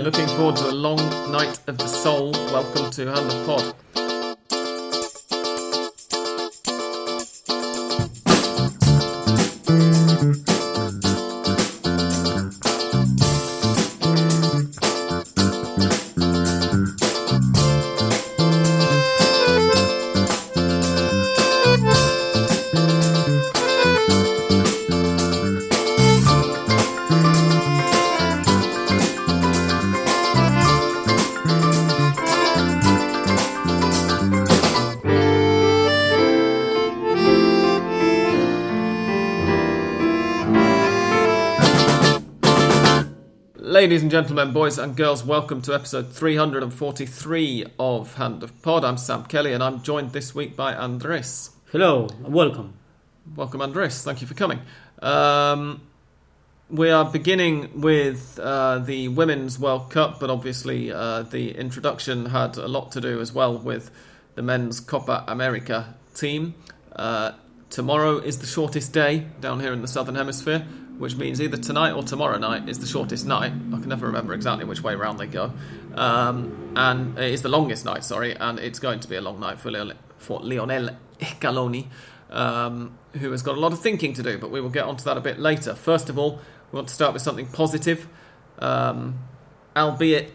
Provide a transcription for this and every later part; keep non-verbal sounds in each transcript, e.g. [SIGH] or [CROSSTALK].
Looking forward to a long night of the soul. Welcome to Hand of Pod. And gentlemen, boys and girls, welcome to episode 343 of Hand of Pod. I'm Sam Kelly and I'm joined this week by Andres. Hello, welcome. Welcome, Andres. Thank you for coming. Um, we are beginning with uh, the Women's World Cup, but obviously uh, the introduction had a lot to do as well with the Men's Copa America team. Uh, tomorrow is the shortest day down here in the Southern Hemisphere, which means either tonight or tomorrow night is the shortest night. I can never remember exactly which way around they go. Um, and it is the longest night, sorry, and it's going to be a long night for, Leon- for Lionel um, who has got a lot of thinking to do, but we will get onto that a bit later. First of all, we want to start with something positive, um, albeit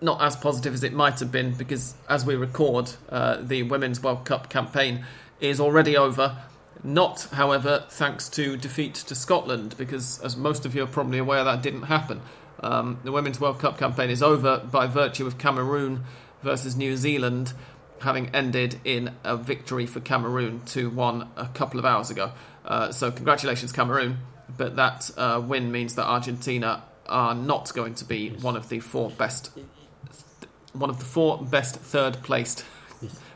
not as positive as it might have been, because as we record, uh, the Women's World Cup campaign is already over. Not, however, thanks to defeat to Scotland, because as most of you are probably aware, that didn't happen. Um, the Women's World Cup campaign is over by virtue of Cameroon versus New Zealand having ended in a victory for Cameroon 2 1 a couple of hours ago. Uh, so, congratulations, Cameroon. But that uh, win means that Argentina are not going to be one of the four best, one of the four best third placed.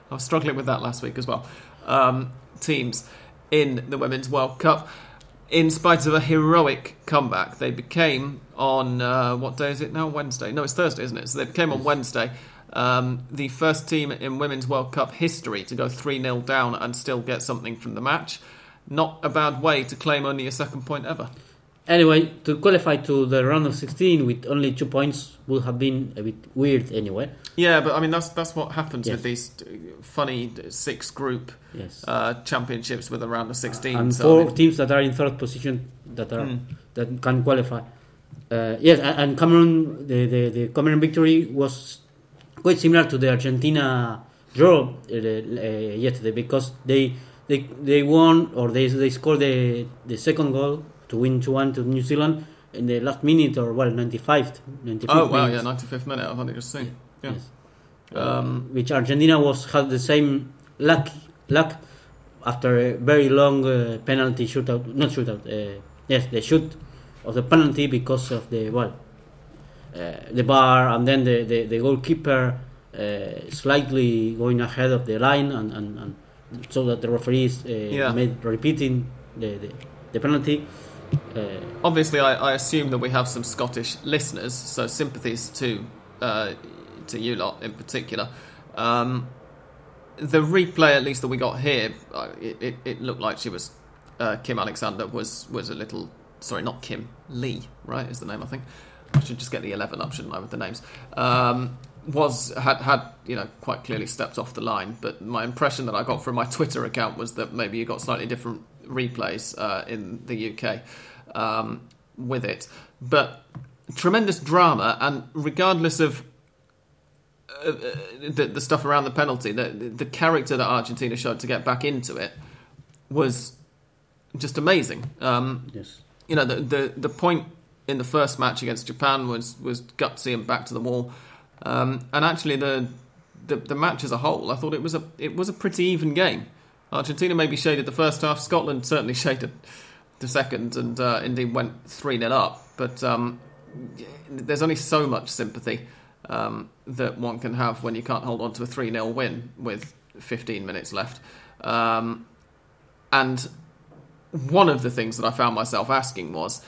I was struggling with that last week as well. Um, teams in the Women's World Cup. In spite of a heroic comeback, they became on uh, what day is it now? Wednesday? No, it's Thursday, isn't it? So they became on Wednesday um, the first team in Women's World Cup history to go 3 0 down and still get something from the match. Not a bad way to claim only a second point ever. Anyway, to qualify to the round of 16 with only two points would have been a bit weird anyway. Yeah, but I mean that's that's what happens Yes. with these uh, funny six group Yes. uh, championships with a round of sixteen. and so, four I mean- teams that are in third position that are Hmm. that can qualify. Uh, yes, and Cameroon, the, the, the Cameroon victory was quite similar to the Argentina draw uh, uh, yesterday because they they they won or they they scored the the second goal to win 2-1 to New Zealand in the last minute or well 95 95th oh wow, minute. yeah, ninety fifth minute. I've only just seen. Yeah. Yes. Um, which Argentina was had the same luck luck after a very long uh, penalty shootout, not shootout. Uh, yes, the shoot of the penalty because of the well, uh, the bar and then the the, the goalkeeper uh, slightly going ahead of the line and, and, and so that the referees uh, Yeah. made repeating the the, the penalty. Uh, Obviously, I, I assume that we have some Scottish listeners, so sympathies to uh, to you lot in particular. Um, the replay, at least that we got here, uh, it, it, it looked like she was uh, Kim Alexander was was a little sorry, not Kim Lee, right? Is the name I think. I should just get the eleven up, shouldn't I, with the names? Um, was had had you know quite clearly stepped off the line, but my impression that I got from my Twitter account was that maybe you got slightly different replays uh, in the UK um, with it. But tremendous drama, and regardless of uh, uh, the, the stuff around the penalty, the, the character that Argentina showed to get back into it was just amazing. Um, yes. you know, the, the the point in the first match against Japan was was gutsy and back to the wall, um, and actually the, the the match as a whole, I thought it was a it was a pretty even game. Argentina maybe shaded the first half, Scotland certainly [LAUGHS] shaded the second, and uh, indeed went three 0 up. But um, there's only so much sympathy um, that one can have when you can't hold on to a three 0 win with 15 minutes left. Um, and one of the things that I found myself asking was,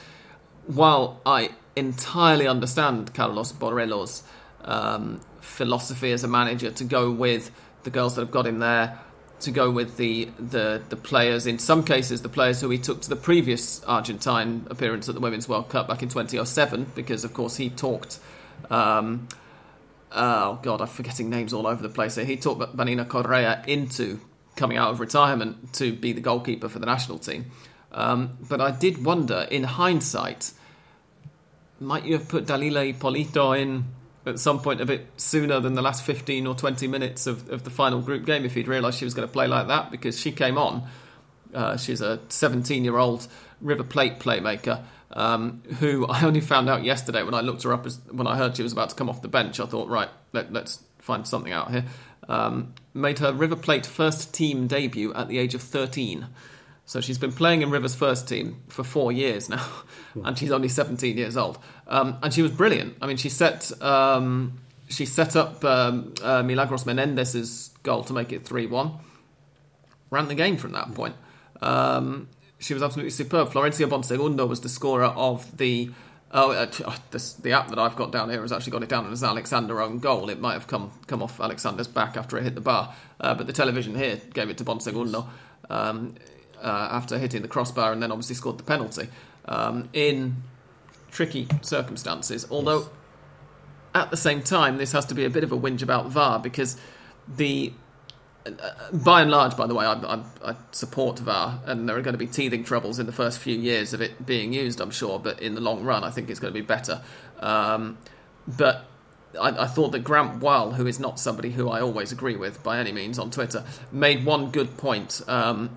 while I entirely understand Carlos Borrello's um, philosophy as a manager to go with the girls that have got him there, to go with the, the the players, in some cases the players who he took to the previous Argentine appearance at the Women's World Cup back in 2007, because of course he talked Um, oh God, I'm forgetting names all over the place. here. He talked Vanina Correa into coming out of retirement to be the goalkeeper for the national team. Um, but I did wonder, in hindsight, might you have put Dalila Ippolito in at some point a bit sooner than the last 15 or 20 minutes of, of the final group game if he'd realised she was going to play like that? Because she came on. Uh, she's a 17 year old River Plate playmaker um, who I only found out yesterday when I looked her up as, when I heard she was about to come off the bench. I thought, right, let, us find something out here. Um, made her River Plate first team debut at the age of 13. So she's been playing in River's first team for four years now, and she's only 17 years old. Um, and she was brilliant. I mean, she set um, she set up um, uh, Milagros Menendez's goal to make it 3 1. Ran the game from that point. Um, she was absolutely superb. Florencia Bonsegundo was the scorer of the. Oh, uh, oh, this, the app that I've got down here has actually got it down as Alexander own goal. It might have come come off Alexander's back after it hit the bar, uh, but the television here gave it to Bonsegundo um, uh, after hitting the crossbar and then obviously scored the penalty um, in tricky circumstances. Although at the same time, this has to be a bit of a whinge about VAR because the by and large, by the way, I, I, I, support VAR, and there are going to be teething troubles in the first few years of it being used, I'm sure. But in the long run, I think it's going to be better. Um, but I, I, thought that Grant Wahl, who is not somebody who I always agree with by any means on Twitter, made one good point um,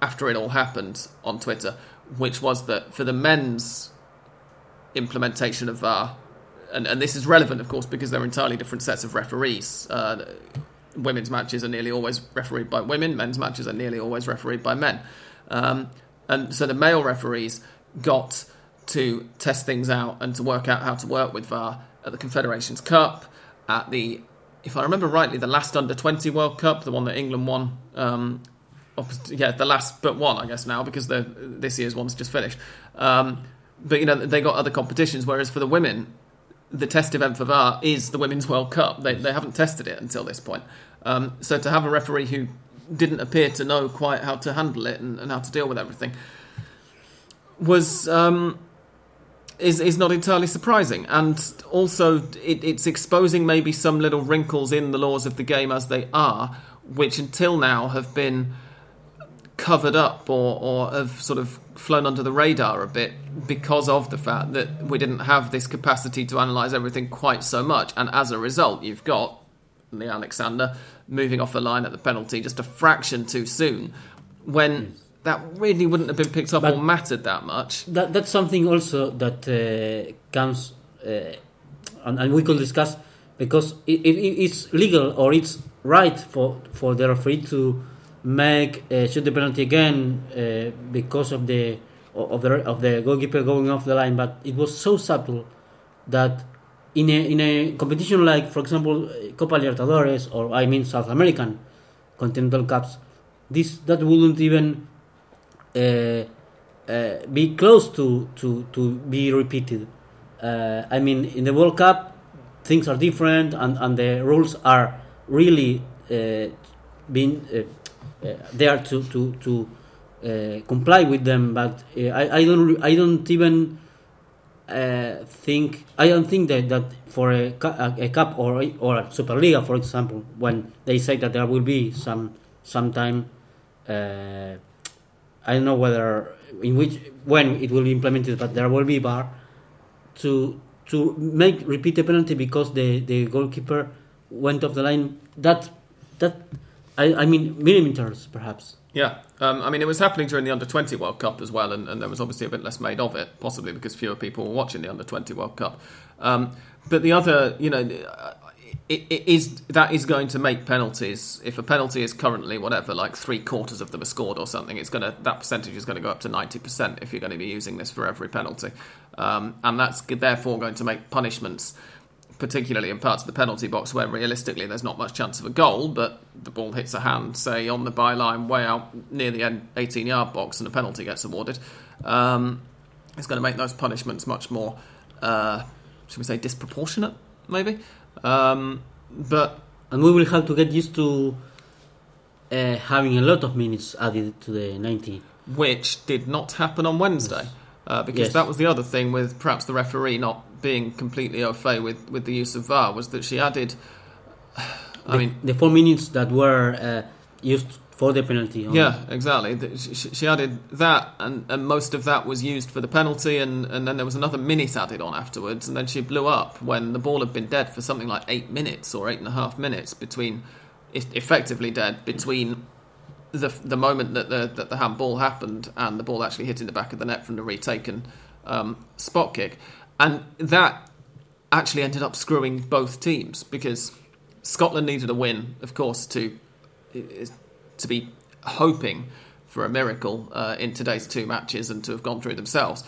after it all happened on Twitter, which was that for the men's implementation of VAR, and, and this is relevant, of course, because they're entirely different sets of referees. Uh, women's matches are nearly always refereed by women, men's matches are nearly always refereed by men. Um, and so the male referees got to test things out and to work out how to work with VAR at the Confederations Cup, at the, if I remember rightly, the last under 20 World Cup, the one that England won. Um, yeah, the last but one, I guess now, because the, this year's one's just finished. Um, but, you know, they got other competitions, whereas for the women, the test event for VAR is the Women's World Cup. They, they haven't tested it until this point. Um, so to have a referee who didn't appear to know quite how to handle it and, and how to deal with everything was um, is is not entirely surprising, and also it, it's exposing maybe some little wrinkles in the laws of the game as they are, which until now have been covered up or, or have sort of flown under the radar a bit because of the fact that we didn't have this capacity to analyse everything quite so much, and as a result, you've got Lee Alexander moving off the line at the penalty just a fraction too soon when that really wouldn't have been picked up but or mattered that much. That, that's something also that uh, comes, uh, and, and, we could discuss because it, it, it's legal or it's right for, for the referee to make uh, shoot the penalty again uh, because of the of the of the goalkeeper going off the line, but it was so subtle that in a in a competition like, for example, Copa Libertadores or I mean South American continental cups, this that wouldn't even uh, uh, be close to to to be repeated. Uh, I mean, in the World Cup, things are different, and and the rules are really uh, being uh, there to to to comply with them. But I I don't I don't even uh, think I don't think that, that for a, a, cup or or a Superliga, for example, when they say that there will be some sometime, uh, I don't know whether in which when it will be implemented, but there will be VAR to to make repeat a penalty because the, the goalkeeper went off the line. That that I, I mean millimeters perhaps. Yeah, um, I mean, it was happening during the Under 20 World Cup as well, and, and, there was obviously a bit less made of it, possibly because fewer people were watching the Under 20 World Cup. Um, but the other, you know, it, it is that is going to make penalties. If a penalty is currently whatever, like three quarters of them are scored or something, it's to that percentage is going to go up to ninety percent if you're going to be using this for every penalty, um, and that's therefore going to make punishments particularly in parts of the penalty box where realistically there's not much chance of a goal, but the ball hits a hand, say on the byline, way out near the end 18 yard box, and a penalty gets awarded. Um, it's going to make those punishments much more, uh, should we say, disproportionate, maybe. Um, but and we will have to get used to uh, having a lot of minutes added to the 90, which did not happen on Wednesday. Uh, because yes. that was the other thing with perhaps the referee not being completely au fait with, with the use of VAR was that she added. I the, mean, the four minutes that were uh, used for the penalty. on- yeah, exactly. She, she added that, and, and most of that was used for the penalty, and, and then there was another minute added on afterwards, and then she blew up when the ball had been dead for something like eight minutes or eight and a half minutes between, effectively dead between the the moment that the that the handball happened and the ball actually hitting the back of the net from the retaken um, spot kick, and that actually ended up screwing both teams because Scotland needed a win, of course, to to be hoping for a miracle uh, in today's two matches and to have gone through themselves.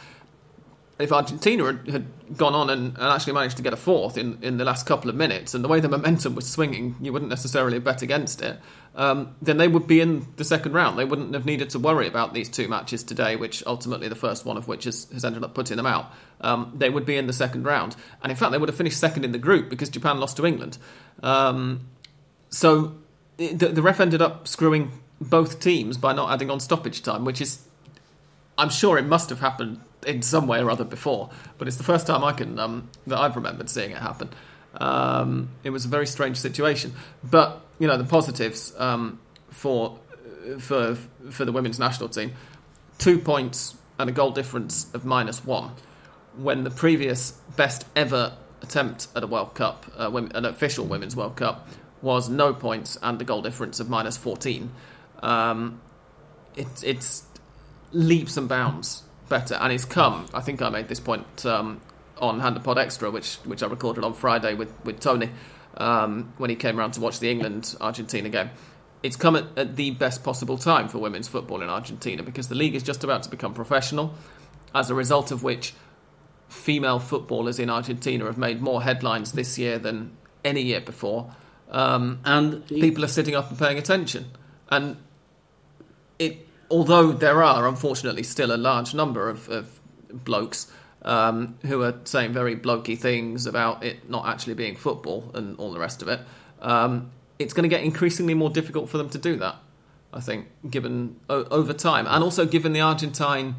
If Argentina had, had gone on and, and actually managed to get a fourth in, in the last couple of minutes, and the way the momentum was swinging, you wouldn't necessarily bet against it, um, then they would be in the second round. They wouldn't have needed to worry about these two matches today, which ultimately the first one of which has, has ended up putting them out. Um, they would be in the second round. And in fact, they would have finished second in the group because Japan lost to England. Um, so the, the ref ended up screwing both teams by not adding on stoppage time, which is, I'm sure it must have happened in some way or other before, but it's the first time I can um, that I've remembered seeing it happen. Um, it was a very strange situation, but you know the positives um, for for for the women's national team: two points and a goal difference of minus one, when the previous best ever attempt at a World Cup, uh, women, an official women's World Cup, was no points and a goal difference of minus 14. Um, it, it's leaps and bounds better, and it's come. I think I made this point um, on Hand of Pod Extra, which which I recorded on Friday with with Tony um, when he came around to watch the England Argentina game. It's come at, at the best possible time for women's football in Argentina because the league is just about to become professional, as a result of which female footballers in Argentina have made more headlines this year than any year before. Um, And people are sitting up and paying attention. And it, although there are unfortunately still a large number of, of blokes um, who are saying very blokey things about it not actually being football and all the rest of it, um, it's going to get increasingly more difficult for them to do that. I think, given o- over time, and also given the Argentine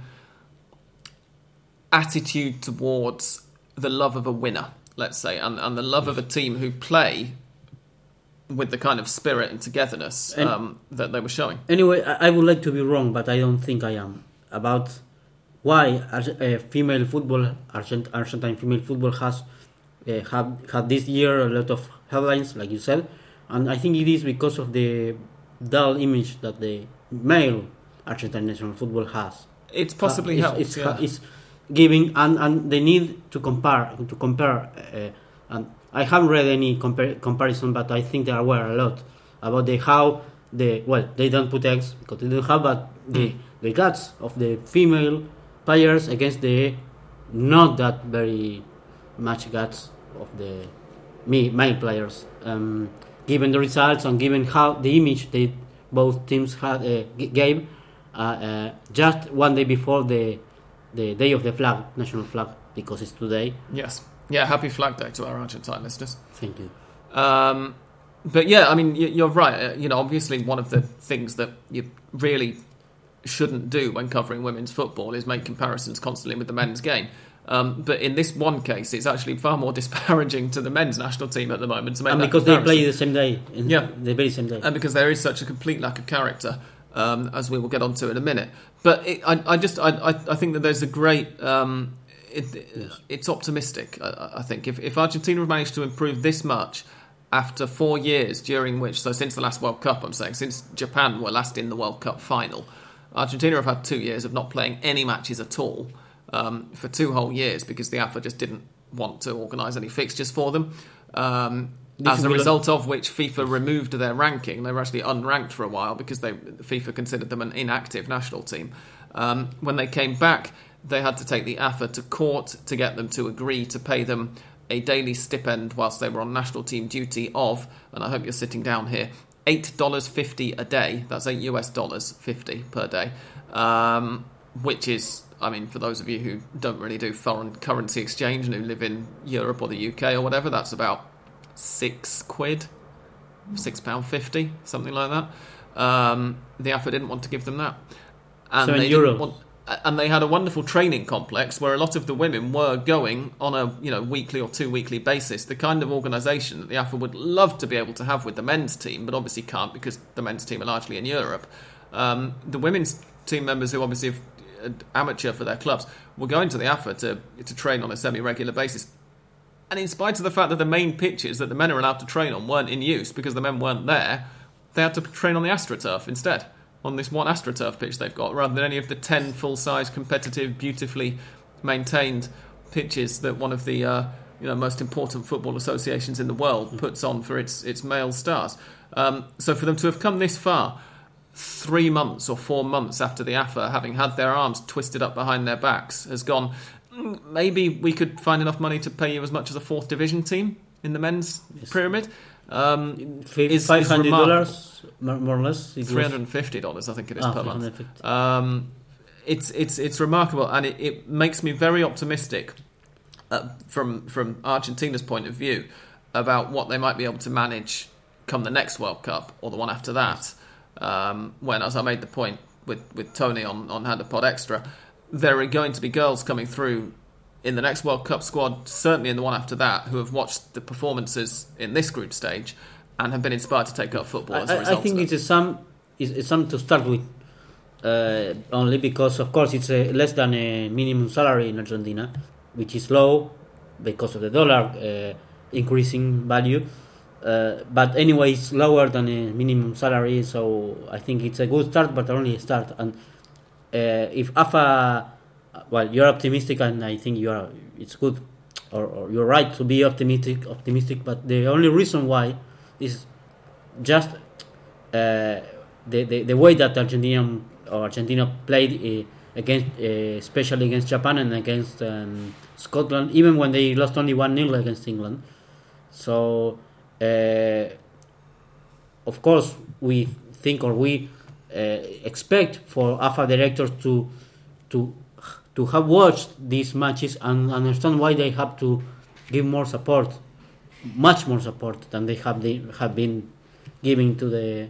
attitude towards the love of a winner, let's say, and, and the love of a team who play with the kind of spirit and togetherness And- um, that they were showing. Anyway, I I would like to be wrong, but I don't think I am. About why Arge- uh, female football, Argent- Argentine female football has uh, have had this year a lot of headlines, like you said, and I think it is because of the dull image that the male Argentine national football has. It's possibly Uh, helped. it's, yeah. it's, giving and, and the need to compare to compare uh, and I haven't read any compar- comparison but I think there were a lot about the how the well they don't put eggs because they don't have but the Mm. the guts of the female players against the not that very much guts of the me male players um, given the results and given how the image they both teams had uh, g- gave uh, uh, just one day before the the day of the flag national flag because it's today yes. Yeah, happy Flag Day to our Argentine listeners. thank you Um, but yeah, I mean, you're right. Uh, You know, obviously, one of the things that you really shouldn't do when covering women's football is make comparisons constantly with the men's game. Um, but in this one case, it's actually far more [LAUGHS] disparaging to the men's national team at the moment to make and because they play the same day Yeah. the very same day and because there is such a complete lack of character, um, as we will get onto in a minute. But it, I, I just, I, I, I think that there's a great, um, it, it's optimistic. I, I think if, if Argentina have managed to improve this much after four years, during which, so since the last World Cup, I'm saying, since Japan were last in the World Cup final, Argentina have had two years of not playing any matches at all um, for two whole years because the AFA just didn't want to organise any fixtures for them. Um, as a result of which FIFA removed their ranking. They were actually unranked for a while because they FIFA considered them an inactive national team. Um, when they came back, they had to take the AFA to court to get them to agree to pay them a daily stipend whilst they were on national team duty of, and I hope you're sitting down here, eight dollars fifty a day. That's eight US dollars fifty per day, um, which is, I mean, for those of you who don't really do foreign currency exchange and who live in Europe or the UK or whatever, that's about six quid, six pound fifty, something like that. Um, the AFA didn't want to give them that, and Seven they euros. didn't want and they had a wonderful training complex where a lot of the women were going on a you know weekly or two weekly basis. The kind of organisation that the AFA would love to be able to have with the men's team, but obviously can't because the men's team are largely in Europe. Um, the women's team members who obviously have amateur for their clubs were going to the AFA to to train on a semi-regular basis. And in spite of the fact that the main pitches that the men are allowed to train on weren't in use because the men weren't there, they had to train on the AstroTurf instead on this one AstroTurf pitch they've got, rather than any of the 10 full size, competitive, beautifully maintained pitches that one of the uh, you know, most important football associations in the world puts on for its, its male stars. Um, so for them to have come this far, three months or four months after the AFA, having had their arms twisted up behind their backs, has gone, mm, maybe we could find enough money to pay you as much as a fourth division team in the men's yes. pyramid. Um, is, five hundred dollars more or less. Three hundred and fifty dollars, I think it is ah, per month. Um, it's it's it's remarkable, and it, it makes me very optimistic uh, from from Argentina's point of view about what they might be able to manage come the next World Cup or the one after that. Um, when, as I made the point with with Tony on on Hand of Pod Extra, there are going to be girls coming through in the next World Cup squad, certainly in the one after that, who have watched the performances in this group stage and have been inspired to take up football as a result. I think it's a some it's, it's something to start with, uh, only because of course it's a, less than a minimum salary in Argentina, which is low because of the dollar uh, increasing value. Uh, but anyway, it's lower than a minimum salary, so I think it's a good start, but only a start. And uh, if AFA well, you're optimistic, and I think you are. It's good, or, or, you're right to be optimistic. Optimistic, but the only reason why is just uh, the, the the way that Argentina or Argentina played uh, against, uh, especially against Japan and against um, Scotland, even when they lost only one 0 against England. So, uh, of course, we think or we uh, expect for AFA directors to to to have watched these matches and understand why they have to give more support, much more support than they have they have been giving to the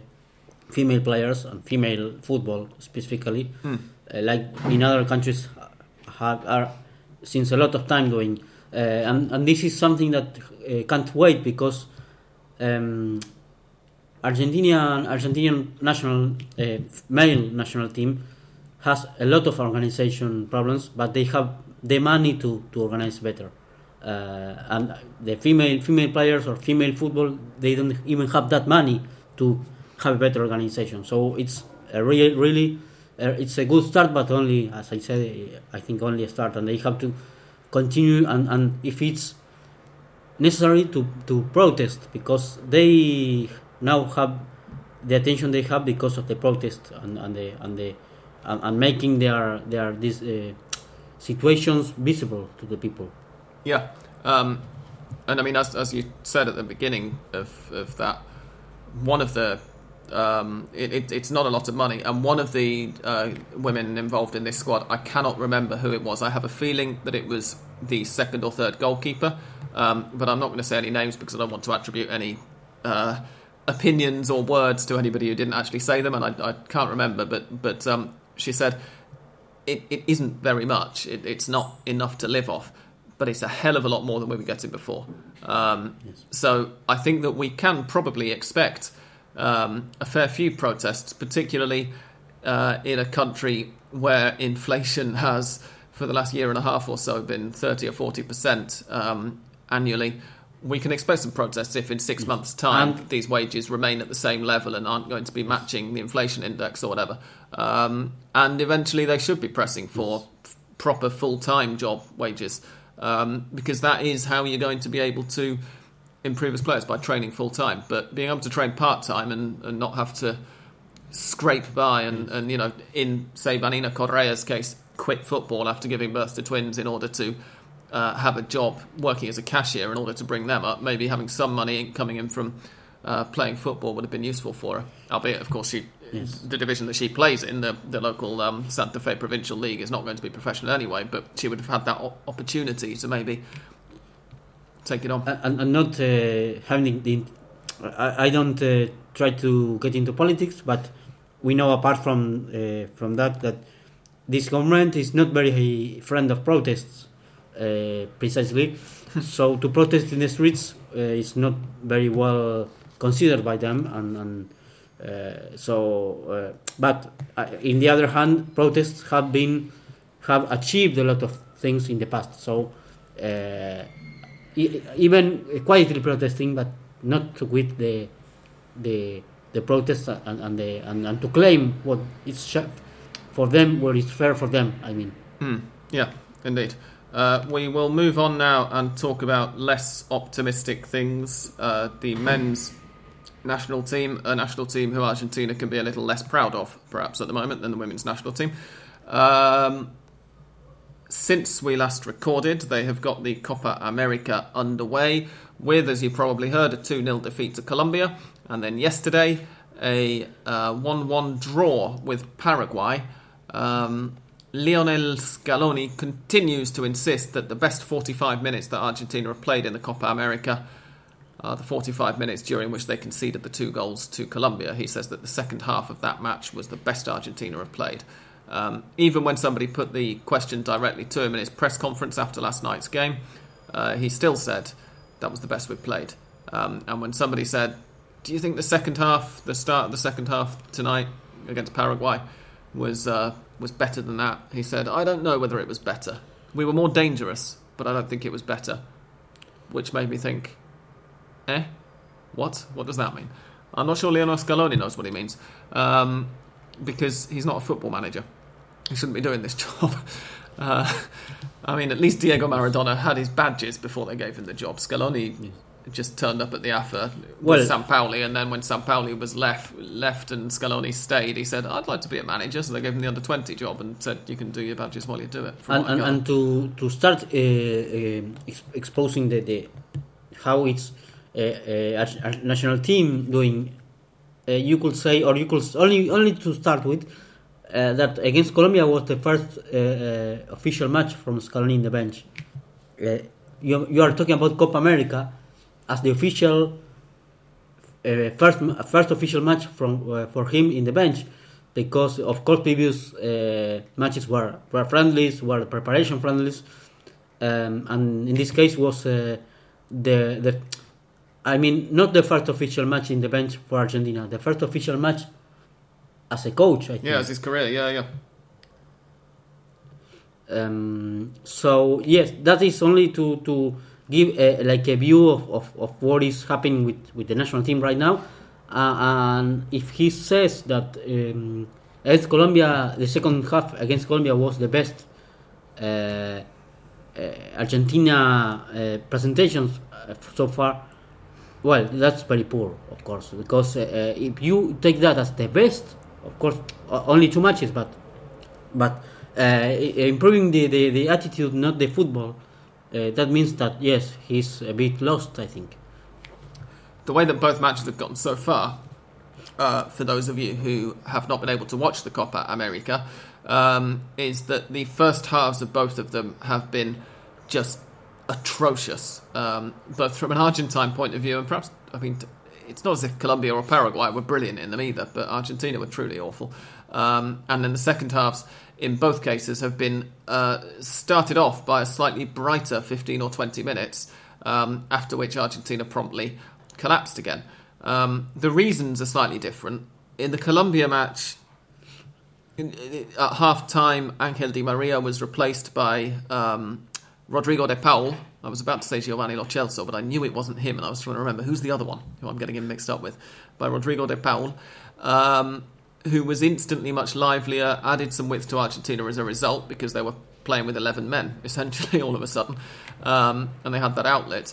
female players and female football specifically, mm. uh, like in other countries have are since a lot of time doing, uh, and and this is something that uh, can't wait because. Um, Argentinian Argentinian national uh, male national team has a lot of organization problems, but they have the money to, to organize better. Uh, and the female female players or female football, they don't even have that money to have a better organization. So it's a really really uh, it's a good start, but only as I said, I think only a start, and they have to continue. And, and if it's necessary to, to protest because they now have the attention they have because of the protest and, and the and the and, and making their their these uh, situations visible to the people. Yeah, um, and I mean, as as you said at the beginning of of that, one of the um, it, it, it's not a lot of money, and one of the uh, women involved in this squad, I cannot remember who it was. I have a feeling that it was the second or third goalkeeper, um, but I'm not going to say any names because I don't want to attribute any. Uh, opinions or words to anybody who didn't actually say them, and I, I can't remember. But but um, she said, it, it isn't very much. It, it's not enough to live off, but it's a hell of a lot more than we were getting before. Um, yes. So I think that we can probably expect um, a fair few protests, particularly uh, in a country where inflation [LAUGHS] has, for the last year and a half or so, been 30 or 40% um, annually we can expect some protests if in six months' time and these wages remain at the same level and aren't going to be matching the inflation index or whatever. Um, and eventually they should be pressing for f- proper full time job wages um, because that is how you're going to be able to improve as players by training full time. But being able to train part time and, and not have to scrape by and, and, you know, in, say, Vanina Correa's case, quit football after giving birth to twins in order to uh, have a job working as a cashier in order to bring them up. Maybe having some money coming in from uh, playing football would have been useful for her. Albeit, of course, she yes. the division that she plays in, the, the local um, Santa Fe Provincial League, is not going to be professional anyway. But she would have had that opportunity to maybe take it on. And, and not uh, having the. I, I don't uh, try to get into politics, but we know apart from uh, from that that this government is not very friend of protests, precisely. so to protest in the streets uh, is not very well considered by them, and, and uh, so. Uh, but uh, in the other hand, protests have been have achieved a lot of things in the past. So uh, e- even quietly protesting, but not with the the the protests and, and the and, and to claim what is for them what is fair for them. I mean, Hmm. Yeah, indeed. Uh, we will move on now and talk about less optimistic things. Uh, the men's national team, a national team who Argentina can be a little less proud of, perhaps at the moment, than the women's national team. Um, since we last recorded, they have got the Copa America underway with, as you probably heard, a 2 0 defeat to Colombia. And then yesterday, a 1 1 draw with Paraguay. Um, Lionel Scaloni continues to insist that the best 45 minutes that Argentina have played in the Copa America are the 45 minutes during which they conceded the two goals to Colombia. He says that the second half of that match was the best Argentina have played. Um, even when somebody put the question directly to him in his press conference after last night's game, uh, he still said that was the best we've played. Um, and when somebody said, "Do you think the second half, the start of the second half tonight against Paraguay, was uh, was better than that?" He said, "I don't know whether it was better. We were more dangerous, but I don't think it was better." Which made me think, "Eh, what? What does that mean?" I'm not sure Lionel Scaloni knows what he means, um, because he's not a football manager. He shouldn't be doing this [LAUGHS] job. Uh, I mean, at least Diego Maradona had his badges before they gave him the job. Scaloni just turned up at the AFA with Well- Sampaoli, and then when Sampaoli was left, left and Scaloni stayed, he said, "I'd like to be a manager." So they gave him the under twenty job and said, "You can do your badges while you do it." and, and, and to to start uh, uh, exposing the, the how it's uh, uh, our national team doing, uh, you could say, or you could only only to start with. Uh, that against Colombia was the first official match from Scaloni in the bench. You, you are talking about Copa America as the official uh, first first official match from uh, for him in the bench because of course previous uh, matches were, were friendlies were preparation friendlies um, and in this case was uh, the the I mean not the first official match in the bench for Argentina the first official match as a coach I think yeah, it's his career. Yeah, yeah. um, so yes, that is only to to give a, like a view of, of, of what is happening with, with the national team right now. Uh, and if he says that um, against Colombia, the second half against Colombia was the best uh, uh, Argentina uh, presentations uh, so far. Well, that's very poor, of course, because if you take that as the best, of course, only two matches, but but uh, improving the, the, the attitude, not the football, uh, that means that yes, he's a bit lost. I think. the way that both matches have gotten so far, uh, for those of you who have not been able to watch the Copa America, um, is that the first halves of both of them have been just atrocious, um, both from an Argentine point of view and perhaps, I mean, it's not as if Colombia or Paraguay were brilliant in them either, but Argentina were truly awful. Um, and then the second halves, in both cases, have been uh, started off by a slightly brighter 15 or 20 minutes, um, after which Argentina promptly collapsed again. Um, the reasons are slightly different. In the Colombia match, in, in- at half time, Angel Di Maria was replaced by um, Rodrigo de Paul. I was about to say Giovanni Lo Celso, but I knew it wasn't him, and I was trying to remember who's the other one who I'm getting him mixed up with. By Rodrigo de Paul, um, who was instantly much livelier, added some width to Argentina as a result because they were playing with 11 men, [LAUGHS] essentially, all of a sudden, um, and they had that outlet.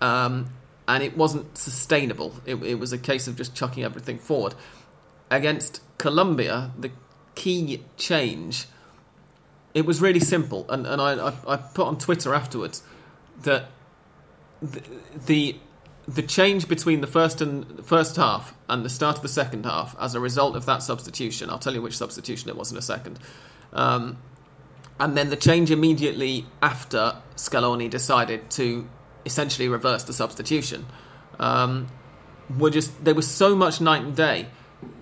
Um, and it wasn't sustainable. It, it was a case of just chucking everything forward. Against Colombia, the key change, it was really simple. And, and I, I, I put on Twitter afterwards that the, the the change between the first and first half and the start of the second half as a result of that substitution. I'll tell you which substitution it was in a second. Um, and then the change immediately after Scaloni decided to essentially reverse the substitution um, were just there was so much night and day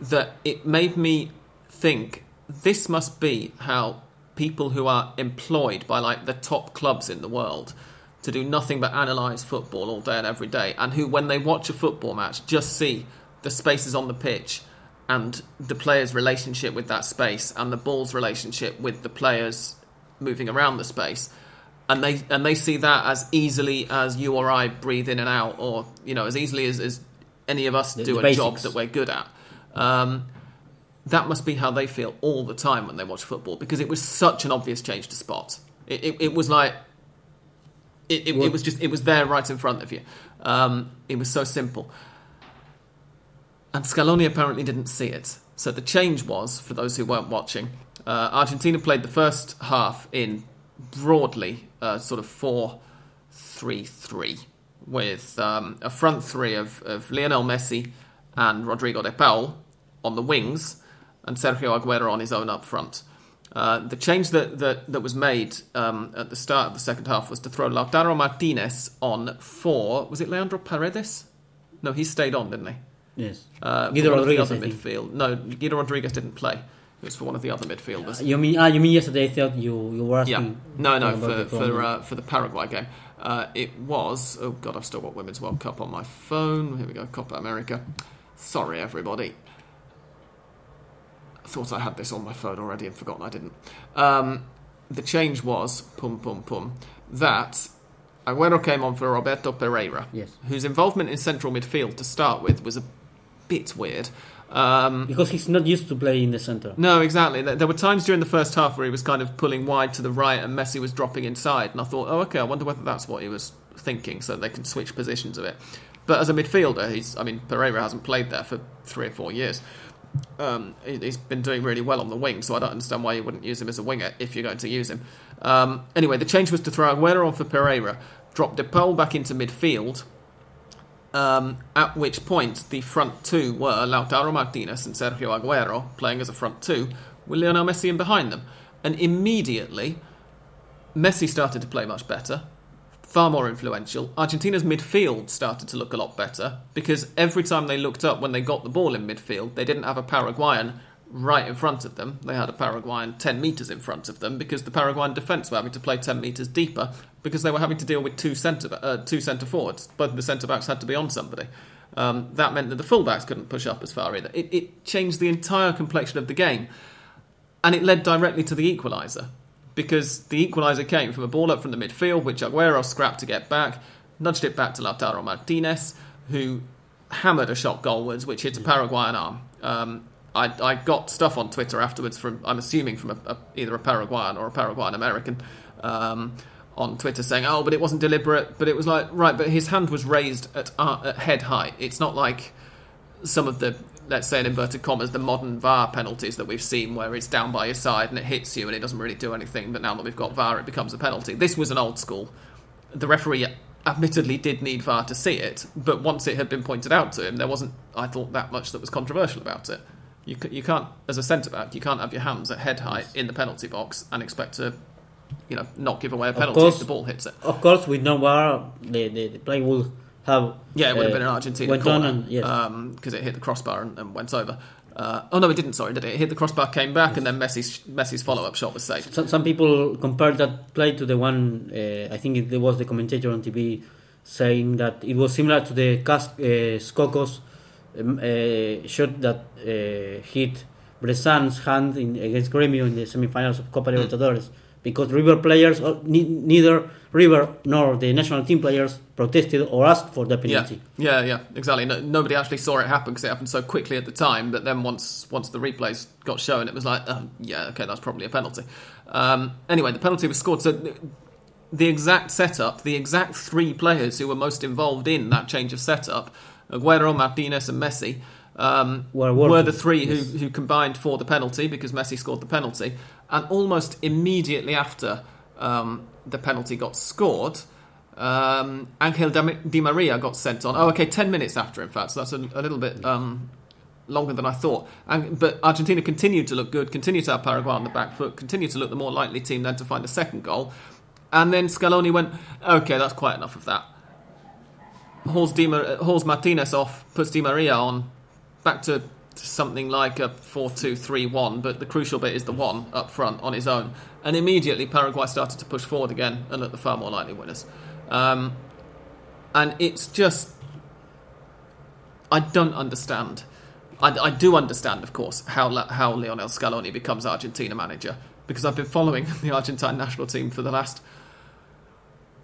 that it made me think this must be how people who are employed by like the top clubs in the world to do nothing but analyze football all day and every day, and who, when they watch a football match, just see the spaces on the pitch and the player's relationship with that space and the ball's relationship with the players moving around the space. And they and they see that as easily as you or I breathe in and out, or you know, as easily as, as any of us The- do the a job that we're good at. Um, that must be how they feel all the time when they watch football because it was such an obvious change to spot. It, it, it was like it, it, it was just it was there right in front of you. Um, it was so simple, and Scaloni apparently didn't see it. So the change was for those who weren't watching. Uh, Argentina played the first half in broadly uh, sort of four three three with um, a front three of, of Lionel Messi and Rodrigo de Paul on the wings and Sergio Aguero on his own up front. Uh, the change that, that, that was made um, at the start of the second half was to throw Lautaro Martinez on for, was it Leandro Paredes? No, he stayed on, didn't he? Yes. Uh, Guido Rodriguez, other midfield. No, Guido Rodriguez didn't play. It was for one of the other midfielders. You mean? Ah, you mean yesterday? I thought you you were asking. Yeah, no, no, for the for uh, for the Paraguay game, uh, it was. Oh God, I've still got Women's World Cup on my phone. Here we go, Copa America. Sorry, everybody. Thought I had this on my phone already and forgotten I didn't. Um, the change was pum pum pum that Aguero came on for Roberto Pereyra, Yes. whose involvement in central midfield to start with was a bit weird. Um, because he's not used to play in the center. no, exactly. There there were times during the first half where he was kind of pulling wide to the right and Messi was dropping inside. And I thought, oh, okay, I wonder whether that's what he was thinking so they can switch positions a bit. But as a midfielder, he's, I mean, Pereyra hasn't played there for three or four years. Um, he- he's been doing really well on the wing, so I don't understand why you wouldn't use him as a winger if you're going to use him. Um, anyway, the change was to throw Aguero on for Pereyra, drop De Paul back into midfield, um, at which point the front two were Lautaro Martinez and Sergio Aguero playing as a front two with Lionel Messi in behind them. And immediately, Messi started to play much better, far more influential. Argentina's midfield started to look a lot better because every time they looked up when they got the ball in midfield, they didn't have a Paraguayan right in front of them. They had a Paraguayan 10 metres in front of them because the Paraguayan defence were having to play 10 metres deeper because they were having to deal with two centre uh, two centre forwards. Both the centre backs had to be on somebody. Um, that meant that the fullbacks couldn't push up as far either. It, it changed the entire complexion of the game, and it led directly to the equaliser because the equaliser came from a ball up from the midfield, which Aguero scrapped to get back, nudged it back to Lautaro Martinez, who hammered a shot goalwards, which hit a Paraguayan arm. Um, I, I got stuff on Twitter afterwards from, I'm assuming from a, a, either a Paraguayan or a Paraguayan American, um, on Twitter saying, "Oh, but it wasn't deliberate." But it was like, right, but his hand was raised at, uh, at head height. It's not like some of the, let's say in inverted commas, the modern VAR penalties that we've seen where it's down by your side and it hits you and it doesn't really do anything. But now that we've got VAR, it becomes a penalty. This was an old school. The referee admittedly did need VAR to see it, but once it had been pointed out to him, there wasn't, I thought, that much that was controversial about it. You, you can't, as a centre back, you can't have your hands at head height in the penalty box and expect to, you know, not give away a penalty course. if the ball hits it. Of course, with no VAR, the, the, the play will Yeah, it would have uh, been an Argentina went corner and yes. because it hit the crossbar and, and went over. Uh, oh no, it didn't. Sorry, did it? It hit the crossbar, came back, and then Messi's Messi's follow up shot was saved. some, some people compared that play to the one. Uh, I think it, there was the commentator on TV saying that it was similar to the Cas- uh, Scocco's um, uh, shot that uh, hit Bressan's hand in, against Gremio in the semifinals of Copa Libertadores. Because River players, neither River nor the national team players protested or asked for the penalty. yeah, yeah, exactly. No, nobody actually saw it happen because it happened so quickly at the time. But then once once the replays got shown, it was like, oh, yeah, okay, that's probably a penalty. Um, anyway, the penalty was scored. So the exact setup, the exact three players who were most involved in that change of setup, Aguero, Martinez, and Messi. Um, Were were, the three yes. who, who combined for the penalty because Messi scored the penalty, and almost immediately after um, the penalty got scored, um, Angel Di Maria got sent on. Oh, okay, ten minutes after, in fact. So that's a, a little bit um, longer than I thought. And, but Argentina continued to look good, continued to have Paraguay on the back foot, continued to look the more likely team then to find a second goal. And then Scaloni went, okay, that's quite enough of that. Hauls, Di Mar- hauls Martinez off, puts Di Maria on, back to something like a 4-2-3-1, but the crucial bit is the one up front on his own. And immediately Paraguay started to push forward again and look the far more likely winners. Um, and it's just I don't understand. I, I do understand, of course, how how Lionel Scaloni becomes Argentina manager because I've been following [LAUGHS] the Argentine national team for the last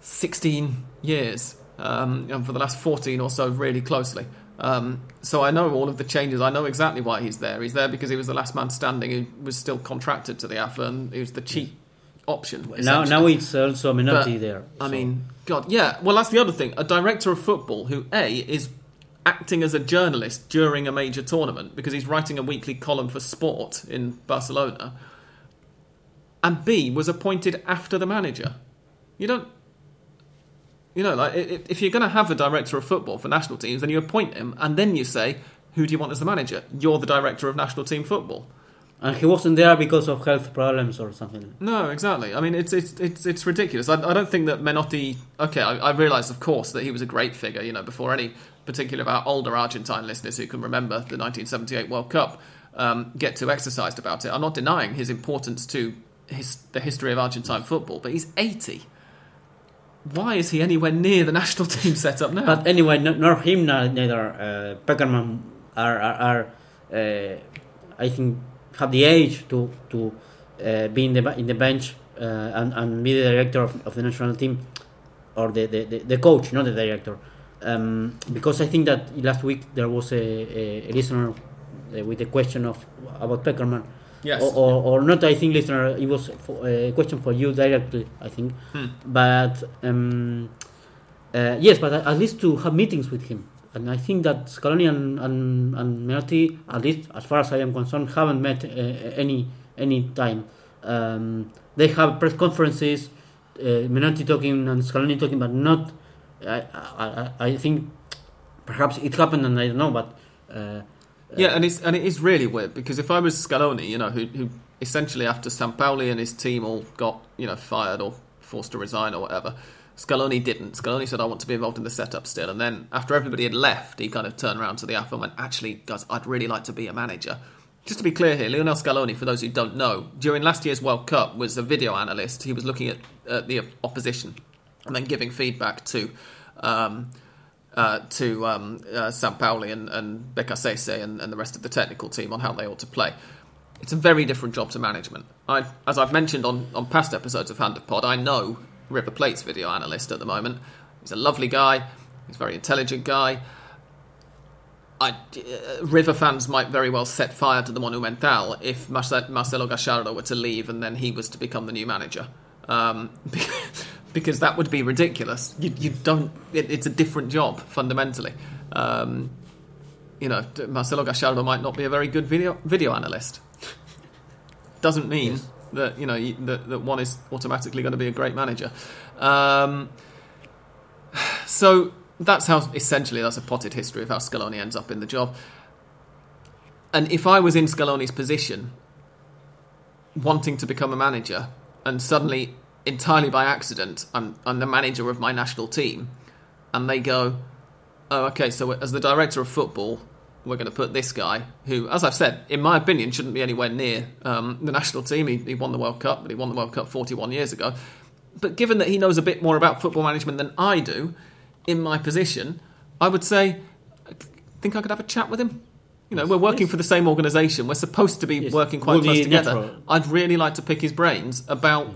16 years, um, and for the last 14 or so, really closely. Um, so I know all of the changes. I know exactly why he's there. He's there because he was the last man standing who was still contracted to the AFA and he was the cheap option. Now, now it's also Menotti But, there. I mean, God, yeah. Well, that's the other thing. A director of football who a is acting as a journalist during a major tournament because he's writing a weekly column for sport in Barcelona, and b was appointed after the manager. You don't. You know, like if you're going to have a director of football for national teams, then you appoint him, and then you say, "Who do you want as the manager?" You're the director of national team football. and he wasn't there because of health problems or something. No, exactly. I mean, it's it's it's, it's ridiculous. I, I don't think that Menotti. Okay, I, I realise, of course, that he was a great figure. You know, before any particular of our older Argentine listeners who can remember the 1978 World Cup um, get too exercised about it. I'm not denying his importance to his, the history of Argentine football, but he's 80. Why is he anywhere near the national [LAUGHS] team setup now? But anyway, no, nor him neither uh, Pekerman are are, are uh, I think have the age to to uh, be in the in the bench uh, and and be the director of, of the national team or the, the, the, the coach, not the director. Um, because I think that last week there was a, a, a listener uh, with a question of about Pekerman. Yes. Or, or, or not, I think, listener, it was a question for you directly, I think. Hmm. But um, uh, yes, but at least to have meetings with him. And I think that Scaloni and, and, and Menotti, at least as far as I am concerned, haven't met uh, any any time. Um, they have press conferences, uh, Menotti talking and Scaloni talking, but not. I, I, I- I think perhaps it happened and I don't know, but. Uh, Yeah, and it's and it is really weird because if I was Scaloni, you know, who who essentially after Sampaoli and his team all got you know fired or forced to resign or whatever, Scaloni didn't. Scaloni said, "I want to be involved in the setup still." And then after everybody had left, he kind of turned around to the AFA and went, "Actually, guys, I'd really like to be a manager." Just to be clear here, Lionel Scaloni, for those who don't know, during last year's World Cup was a video analyst. He was looking at the opposition and then giving feedback to. Um, uh, to um, uh, Sampaoli and, and Beccacece and, and the rest of the technical team on how they ought to play. It's a very different job to management. I, as I've mentioned on, on past episodes of Hand of Pod, I know River Plate's video analyst at the moment. He's a lovely guy. He's a very intelligent guy. I, uh, River fans might very well set fire to the Monumental if Marcelo Gallardo were to leave and then he was to become the new manager. Um, [LAUGHS] because that would be ridiculous. You, you don't. It, it's a different job fundamentally. Um, you know, Marcelo Gallardo might not be a very good video video analyst. Doesn't mean Yes. that you know you, that, that one is automatically going to be a great manager. Um, so that's how essentially that's a potted history of how Scaloni ends up in the job. And if I was in Scaloni's position, wanting to become a manager, and suddenly, entirely by accident, I'm, I'm the manager of my national team, and they go, oh, okay, so as the director of football, we're going to put this guy, who, as I've said, in my opinion, shouldn't be anywhere near um, the national team. He, he won the World Cup, but he won the World Cup 41 years ago. But given that he knows a bit more about football management than I do, in my position, I would say, I think I could have a chat with him. You know, we're working Yes. for the same organisation. We're supposed to be Yes. working quite Would close together. I'd really like to pick his brains about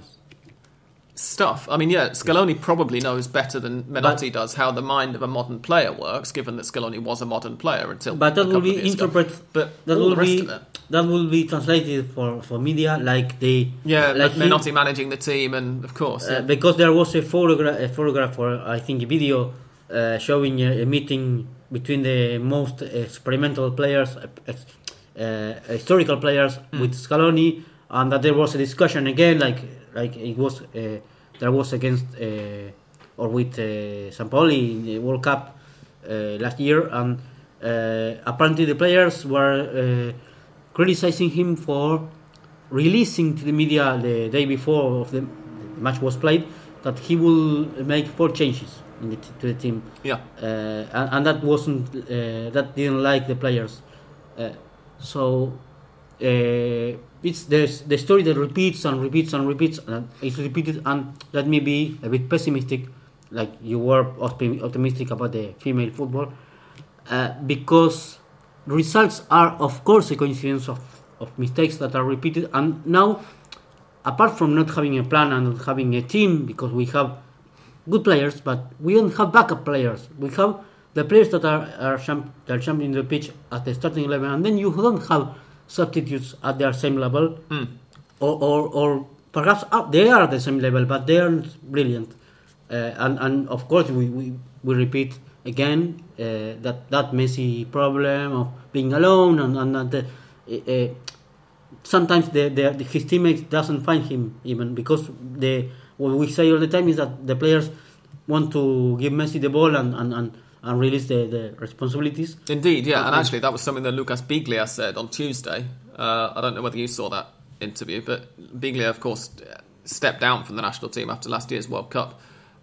stuff. I mean, yeah, Scaloni probably knows better than Menotti does how the mind of a modern player works, given that Scaloni was a modern player until. But that will be of years ago. interpreted. But That will be that will be translated for, for media like the Yeah, like him- Menotti managing the team, and of course, Uh, yeah. because there was a photograph, a photograph or I think a video uh, showing a, a meeting between the most experimental players, uh, uh, historical players Hmm. with Scaloni, and that there was a discussion again, like like it was uh, there was against uh, or with uh, Sampaoli in the World Cup uh, last year, and uh, apparently the players were uh, criticizing him for releasing to the media the day before of the match was played that he will make four changes in the t- to the team, yeah. and, and that wasn't uh, that didn't like the players. Uh, So uh, it's the the story that repeats and repeats and repeats and it's repeated. And let me be a bit pessimistic, like you were optimistic about the female football, uh, because results are of course a coincidence of, of mistakes that are repeated. And now, apart from not having a plan and not having a team, because we have good players, but we don't have backup players. We have the players that are are, that are championing the pitch at the starting level, and then you don't have substitutes at their same level, or, or, or perhaps up, they are at the same level, but they aren't brilliant. Uh, and, and of course, we, we, we repeat again uh, that that Messi problem of being alone, and, and that the, uh, sometimes the, the, the, his teammates doesn't find him even because the what we say all the time is that the players want to give Messi the ball and, and, and, and release the, the responsibilities. Indeed, yeah, and actually that was something that Lucas Biglia said on Tuesday. Uh, I don't know whether you saw that interview, but Biglia, of course, stepped down from the national team after last year's World Cup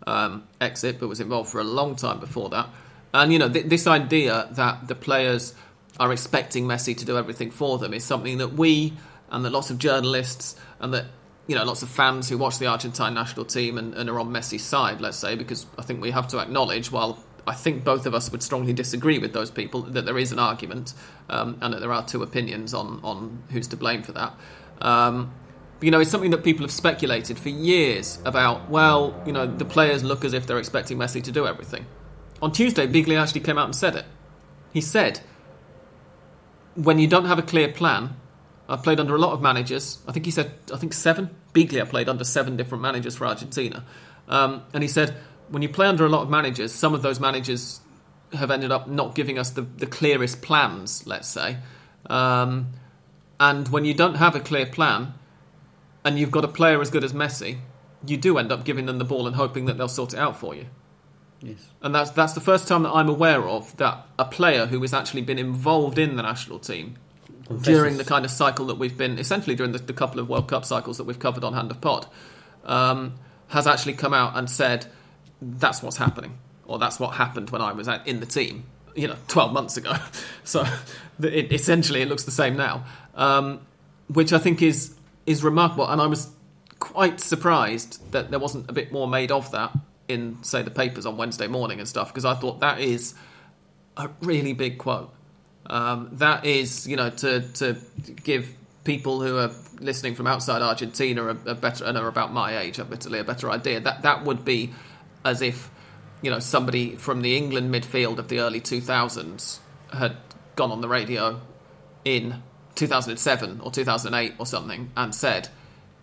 um, exit, but was involved for a long time before that. And you know, th- this idea that the players are expecting Messi to do everything for them is something that we and that lots of journalists and that you know lots of fans who watch the Argentine national team and, and are on Messi's side, let's say, because I think we have to acknowledge while I think both of us would strongly disagree with those people that there is an argument um, and that there are two opinions on, on who's to blame for that. Um, you know, it's something that people have speculated for years about. Well, you know, the players look as if they're expecting Messi to do everything. On Tuesday, Biglia actually came out and said it. He said, "When you don't have a clear plan, I've played under a lot of managers. I think he said, I think seven. Biglia played under seven different managers for Argentina, um, and he said." When you play under a lot of managers, some of those managers have ended up not giving us the, the clearest plans, let's say. Um, and when you don't have a clear plan and you've got a player as good as Messi, you do end up giving them the ball and hoping that they'll sort it out for you. Yes. And that's that's the first time that I'm aware of that a player who has actually been involved in the national team Confesses. during the kind of cycle that we've been essentially during the, the couple of World Cup cycles that we've covered on Hand of Pod um, has actually come out and said that's what's happening, or that's what happened when I was at, in the team, you know, 12 months ago. [LAUGHS] So it, essentially, it looks the same now, um, which I think is is remarkable. And I was quite surprised that there wasn't a bit more made of that in, say, the papers on Wednesday morning and stuff, because I thought that is a really big quote. Um, that is, you know, to to give people who are listening from outside Argentina a, a better and are about my age, admittedly, a better idea. That that would be as if you know somebody from the England midfield of the early 2000s had gone on the radio in 2007 or 2008 or something and said,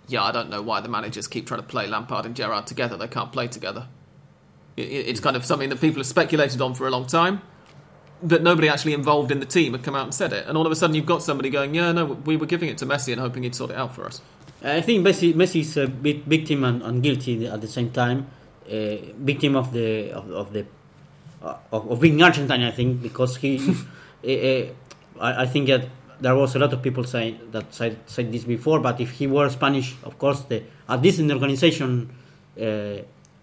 "Yeah, I don't know why the managers keep trying to play Lampard and Gerrard together. They can't play together." It's kind of something that people have speculated on for a long time, but nobody actually involved in the team had come out and said it. And all of a sudden, you've got somebody going, "Yeah, no, we were giving it to Messi and hoping he'd sort it out for us." I think Messi is a bit victim and, and guilty at the same time. Uh, victim of the of, of the uh, of, of, being Argentine, I think, because he. [LAUGHS] uh, I, I, think that there was a lot of people saying that said, said this before, but if he were Spanish, of course, the at least in the organization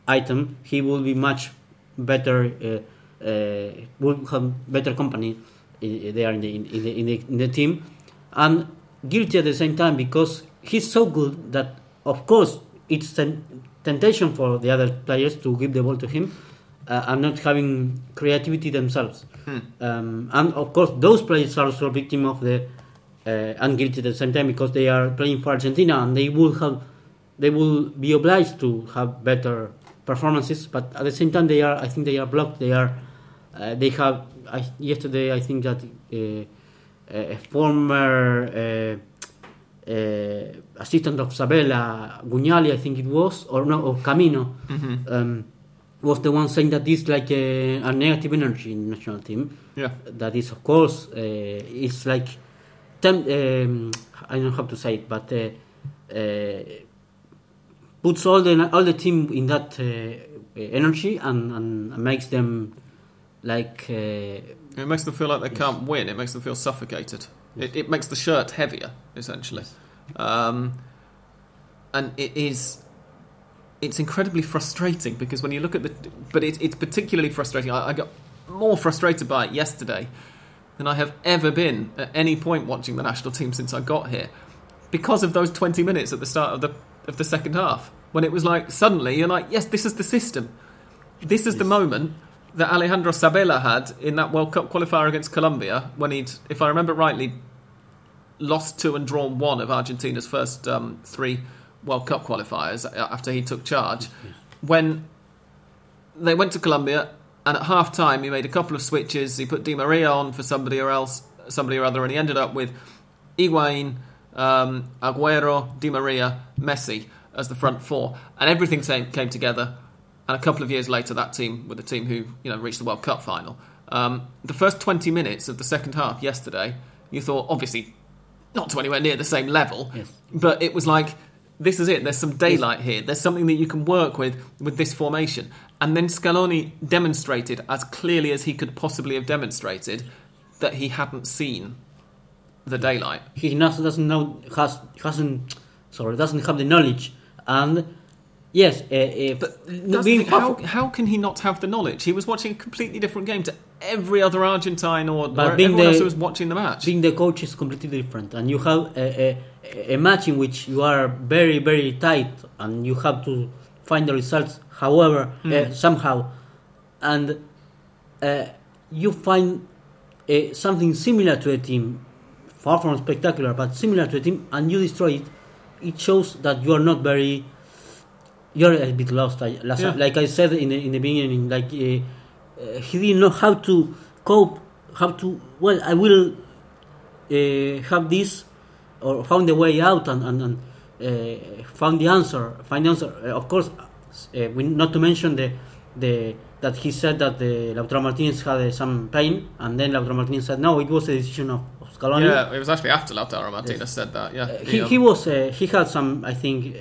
item, he would be much better. would have better company there in the in, in the, in the in the team, and guilty at the same time because he's so good that of course it's ten, temptation for the other players to give the ball to him uh, and not having creativity themselves. Hmm. Um, and of course, those players are also victim of the uh, and guilty at the same time because they are playing for Argentina and they will have they will be obliged to have better performances. But at the same time, they are I think they are blocked. They are uh, they have I, yesterday I think that a former uh, assistant of Sabella, Gugnali, I think it was, or no, or Camino, mm-hmm. um, was the one saying that this like a, a, negative energy in the national team. Yeah. That is, of course, uh, it's like, tem- um, I don't know how to say it, but uh, uh puts all the all the team in that uh, energy and, and makes them like. Uh, it makes them feel like they can't win. It makes them feel suffocated. It, it makes the shirt heavier, essentially. Um, and it is it's incredibly frustrating because when you look at the but it, it's particularly frustrating. I, I, got more frustrated by it yesterday than I have ever been at any point watching the national team since I got here, because of those 20 minutes at the start of the of the second half when it was like suddenly you're like, yes, this is the system, this is the moment that Alejandro Sabella had in that World Cup qualifier against Colombia when he'd, if I remember rightly, lost two and drawn one of Argentina's first um, three World Cup qualifiers after he took charge. When they went to Colombia, and at half time he made a couple of switches. He put Di Maria on for somebody or else, somebody or other, and he ended up with Higuain, um, Aguero, Di Maria, Messi as the front four, and everything came together. And a couple of years later, that team were the team who you know reached the World Cup final. Um, the first 20 minutes of the second half yesterday, you thought obviously not to anywhere near the same level, Yes. but it was like this is it. There's some daylight here. There's something that you can work with with this formation. And then Scaloni demonstrated as clearly as he could possibly have demonstrated that he hadn't seen the daylight. he not, doesn't know has hasn't sorry doesn't have the knowledge and yes uh, But the how, how can he not have the knowledge? He was watching a completely different game to every other Argentine or, But everyone else who was watching the match. being the coach is completely different and you have a, a, a match in which you are very very tight and you have to find the results however uh, somehow and uh, you find uh, something similar to a team far from spectacular but similar to a team and you destroy it it shows that you are not very you're a bit lost I, last, Yeah. like I said in the, in the beginning like uh, uh, he didn't know how to cope how to well I will uh, have this or found the way out and, and, and uh, found the answer find the answer. Uh, of course uh, we, not to mention the the that he said that the Lautaro Martinez had uh, some pain and then Lautaro Martinez said no it was a decision of, of Scaloni. Yeah, it was actually after Lautaro Martinez said that. Yeah, he, he was uh, he had some I think uh,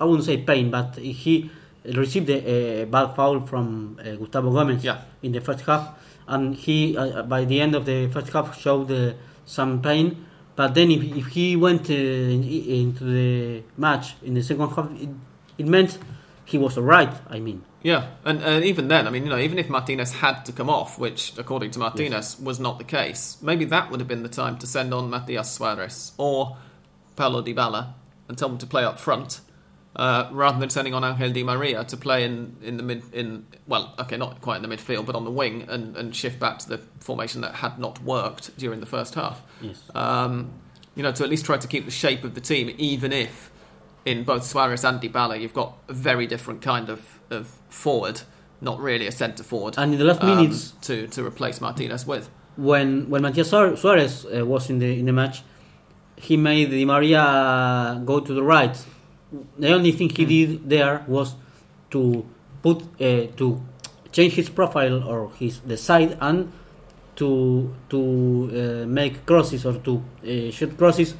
I wouldn't say pain but he received a, a bad foul from uh, Gustavo Gomez Yeah. in the first half. And he uh, by the end of the first half showed uh, some pain. But then if, if he went uh, into the match in the second half it, it meant he was alright I mean. Yeah, and, and even then, I mean, you know, even if Martinez had to come off, which according to Martinez was not the case, maybe that would have been the time to send on Matias Suarez or Paulo Dybala and tell them to play up front, uh, rather than sending on Angel Di Maria to play in, in the mid in well, okay, not quite in the midfield, but on the wing and, and shift back to the formation that had not worked during the first half. yes Um, you know, to at least try to keep the shape of the team, even if in both Suarez and Dybala you've got a very different kind of, of forward, not really a centre forward, and in the last um, minutes to to replace Martinez with. when when Matias Suarez uh, was in the in the match, he made Di Maria go to the right. The only thing he did there was to put uh, to change his profile or his the side and to to uh, make crosses or to uh, shoot crosses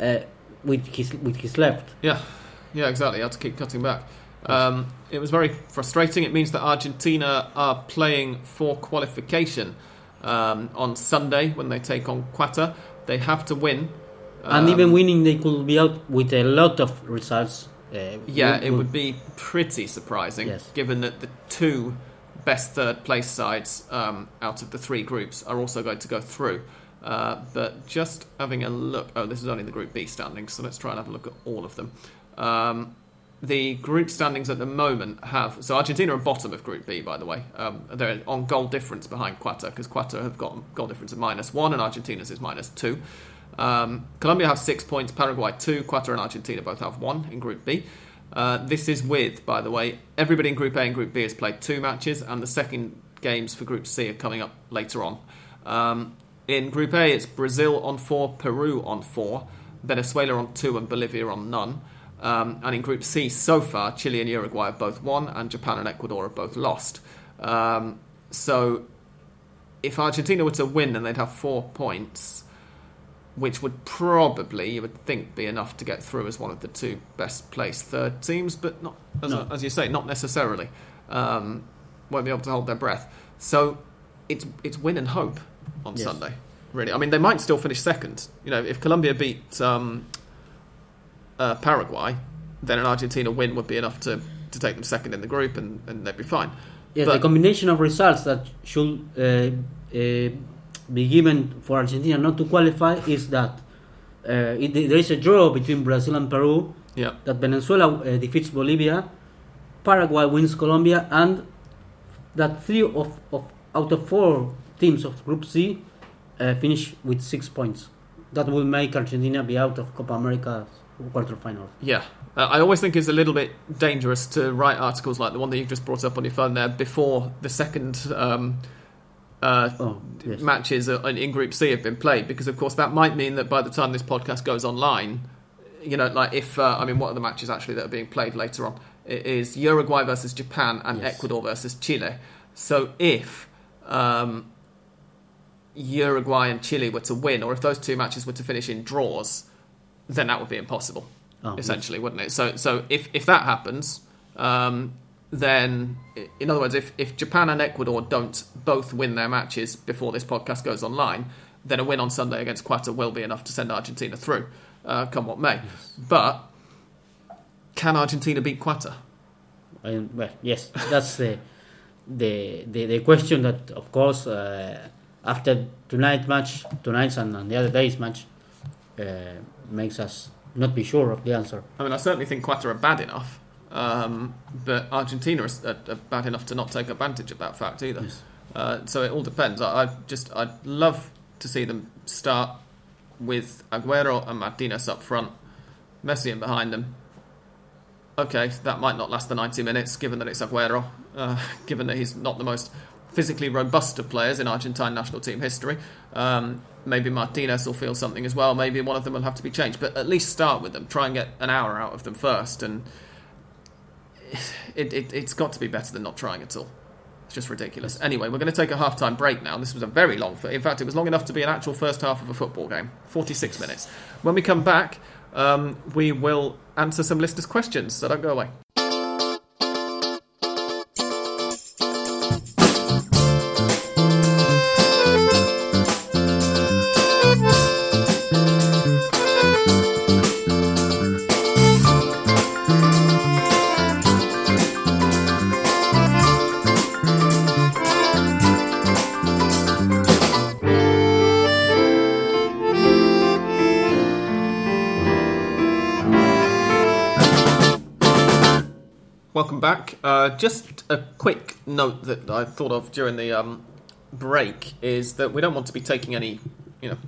uh, with his with his left. Yeah, yeah, exactly. You had to keep cutting back. Um, it was very frustrating. It means that Argentina are playing for qualification um, on Sunday when they take on Qatar. They have to win. And Um, even winning, they could be out with a lot of results. Uh, Yeah, it would be pretty surprising, Yes. given that the two best third place sides um, out of the three groups are also going to go through. Uh, but just having a look, oh, this is only the Group B standings, so let's try and have a look at all of them. Um, the group standings at the moment have so Argentina are bottom of Group B, by the way. Um, they're on goal difference behind Qatar because Qatar have got goal difference of minus one and Argentina's is minus two. Um, Colombia have six points, Paraguay two, Qatar and Argentina both have one in Group B. Uh, this is with, by the way, everybody in Group A and Group B has played two matches, and the second games for Group C are coming up later on. Um, in Group A, it's Brazil on four, Peru on four, Venezuela on two, and Bolivia on none. Um, and in Group C, so far, Chile and Uruguay have both won, and Japan and Ecuador have both lost. Um, so, if Argentina were to win, then they'd have four points, which would probably, you would think, be enough to get through as one of the two best placed third teams, but not, as, No. as you say, not necessarily. Um, won't be able to hold their breath. So, it's it's win and hope on Yes. Sunday. Really, I mean, they might still finish second. You know, if Colombia beat um, uh, Paraguay, then an Argentina win would be enough to, to take them second in the group, and, and they'd be fine. Yes, But- the combination of results that should uh, uh, be given for Argentina not to qualify is that uh, it, there is a draw between Brazil and Peru. Yeah. That Venezuela uh, defeats Bolivia, Paraguay wins Colombia, and that three of, of out of four teams of Group C uh, finish with six points. That will make Argentina be out of Copa America quarterfinals. Yeah. Uh, I always think it's a little bit dangerous to write articles like the one that you've just brought up on your phone there before the second um, uh, Oh, yes. matches in Group C have been played, because of course that might mean that by the time this podcast goes online, you know, like if uh, I mean, what are the matches actually that are being played later on? It is Uruguay versus Japan and Yes. Ecuador versus Chile. So if um, Uruguay and Chile were to win, or if those two matches were to finish in draws, then that would be impossible Oh, yes. essentially, wouldn't it? So, so if if that happens, um, then in other words, if if Japan and Ecuador don't both win their matches before this podcast goes online, then a win on Sunday against Qatar will be enough to send Argentina through, uh, come what may. But can Argentina beat Qatar? And, well, yes, that's the, the the the question that, of course, uh, after tonight's match, tonight's and, and the other day's match, uh, makes us not be sure of the answer. I mean, I certainly think Qatar are bad enough, um, but Argentina is are, are bad enough to not take advantage of that fact either. Yes. Uh, so it all depends. I, I just I'd love to see them start with Aguero and Martinez up front, Messi in behind them. Okay, that might not last the 90 minutes, given that it's Aguero, uh, [LAUGHS] given that he's not the most physically robust of players in Argentine national team history. Um, maybe Martinez will feel something as well. Maybe one of them will have to be changed, but at least start with them. Try and get an hour out of them first, and it, it, it's got to be better than not trying at all. It's just ridiculous. Anyway, we're going to take a half-time break now. This was a very long. In fact, it was long enough to be an actual first half of a football game. Forty-six minutes. When we come back, um, we will answer some listeners' questions. So don't go away. Just a quick note that I thought of during the um, break is that we don't want to be taking any, you know,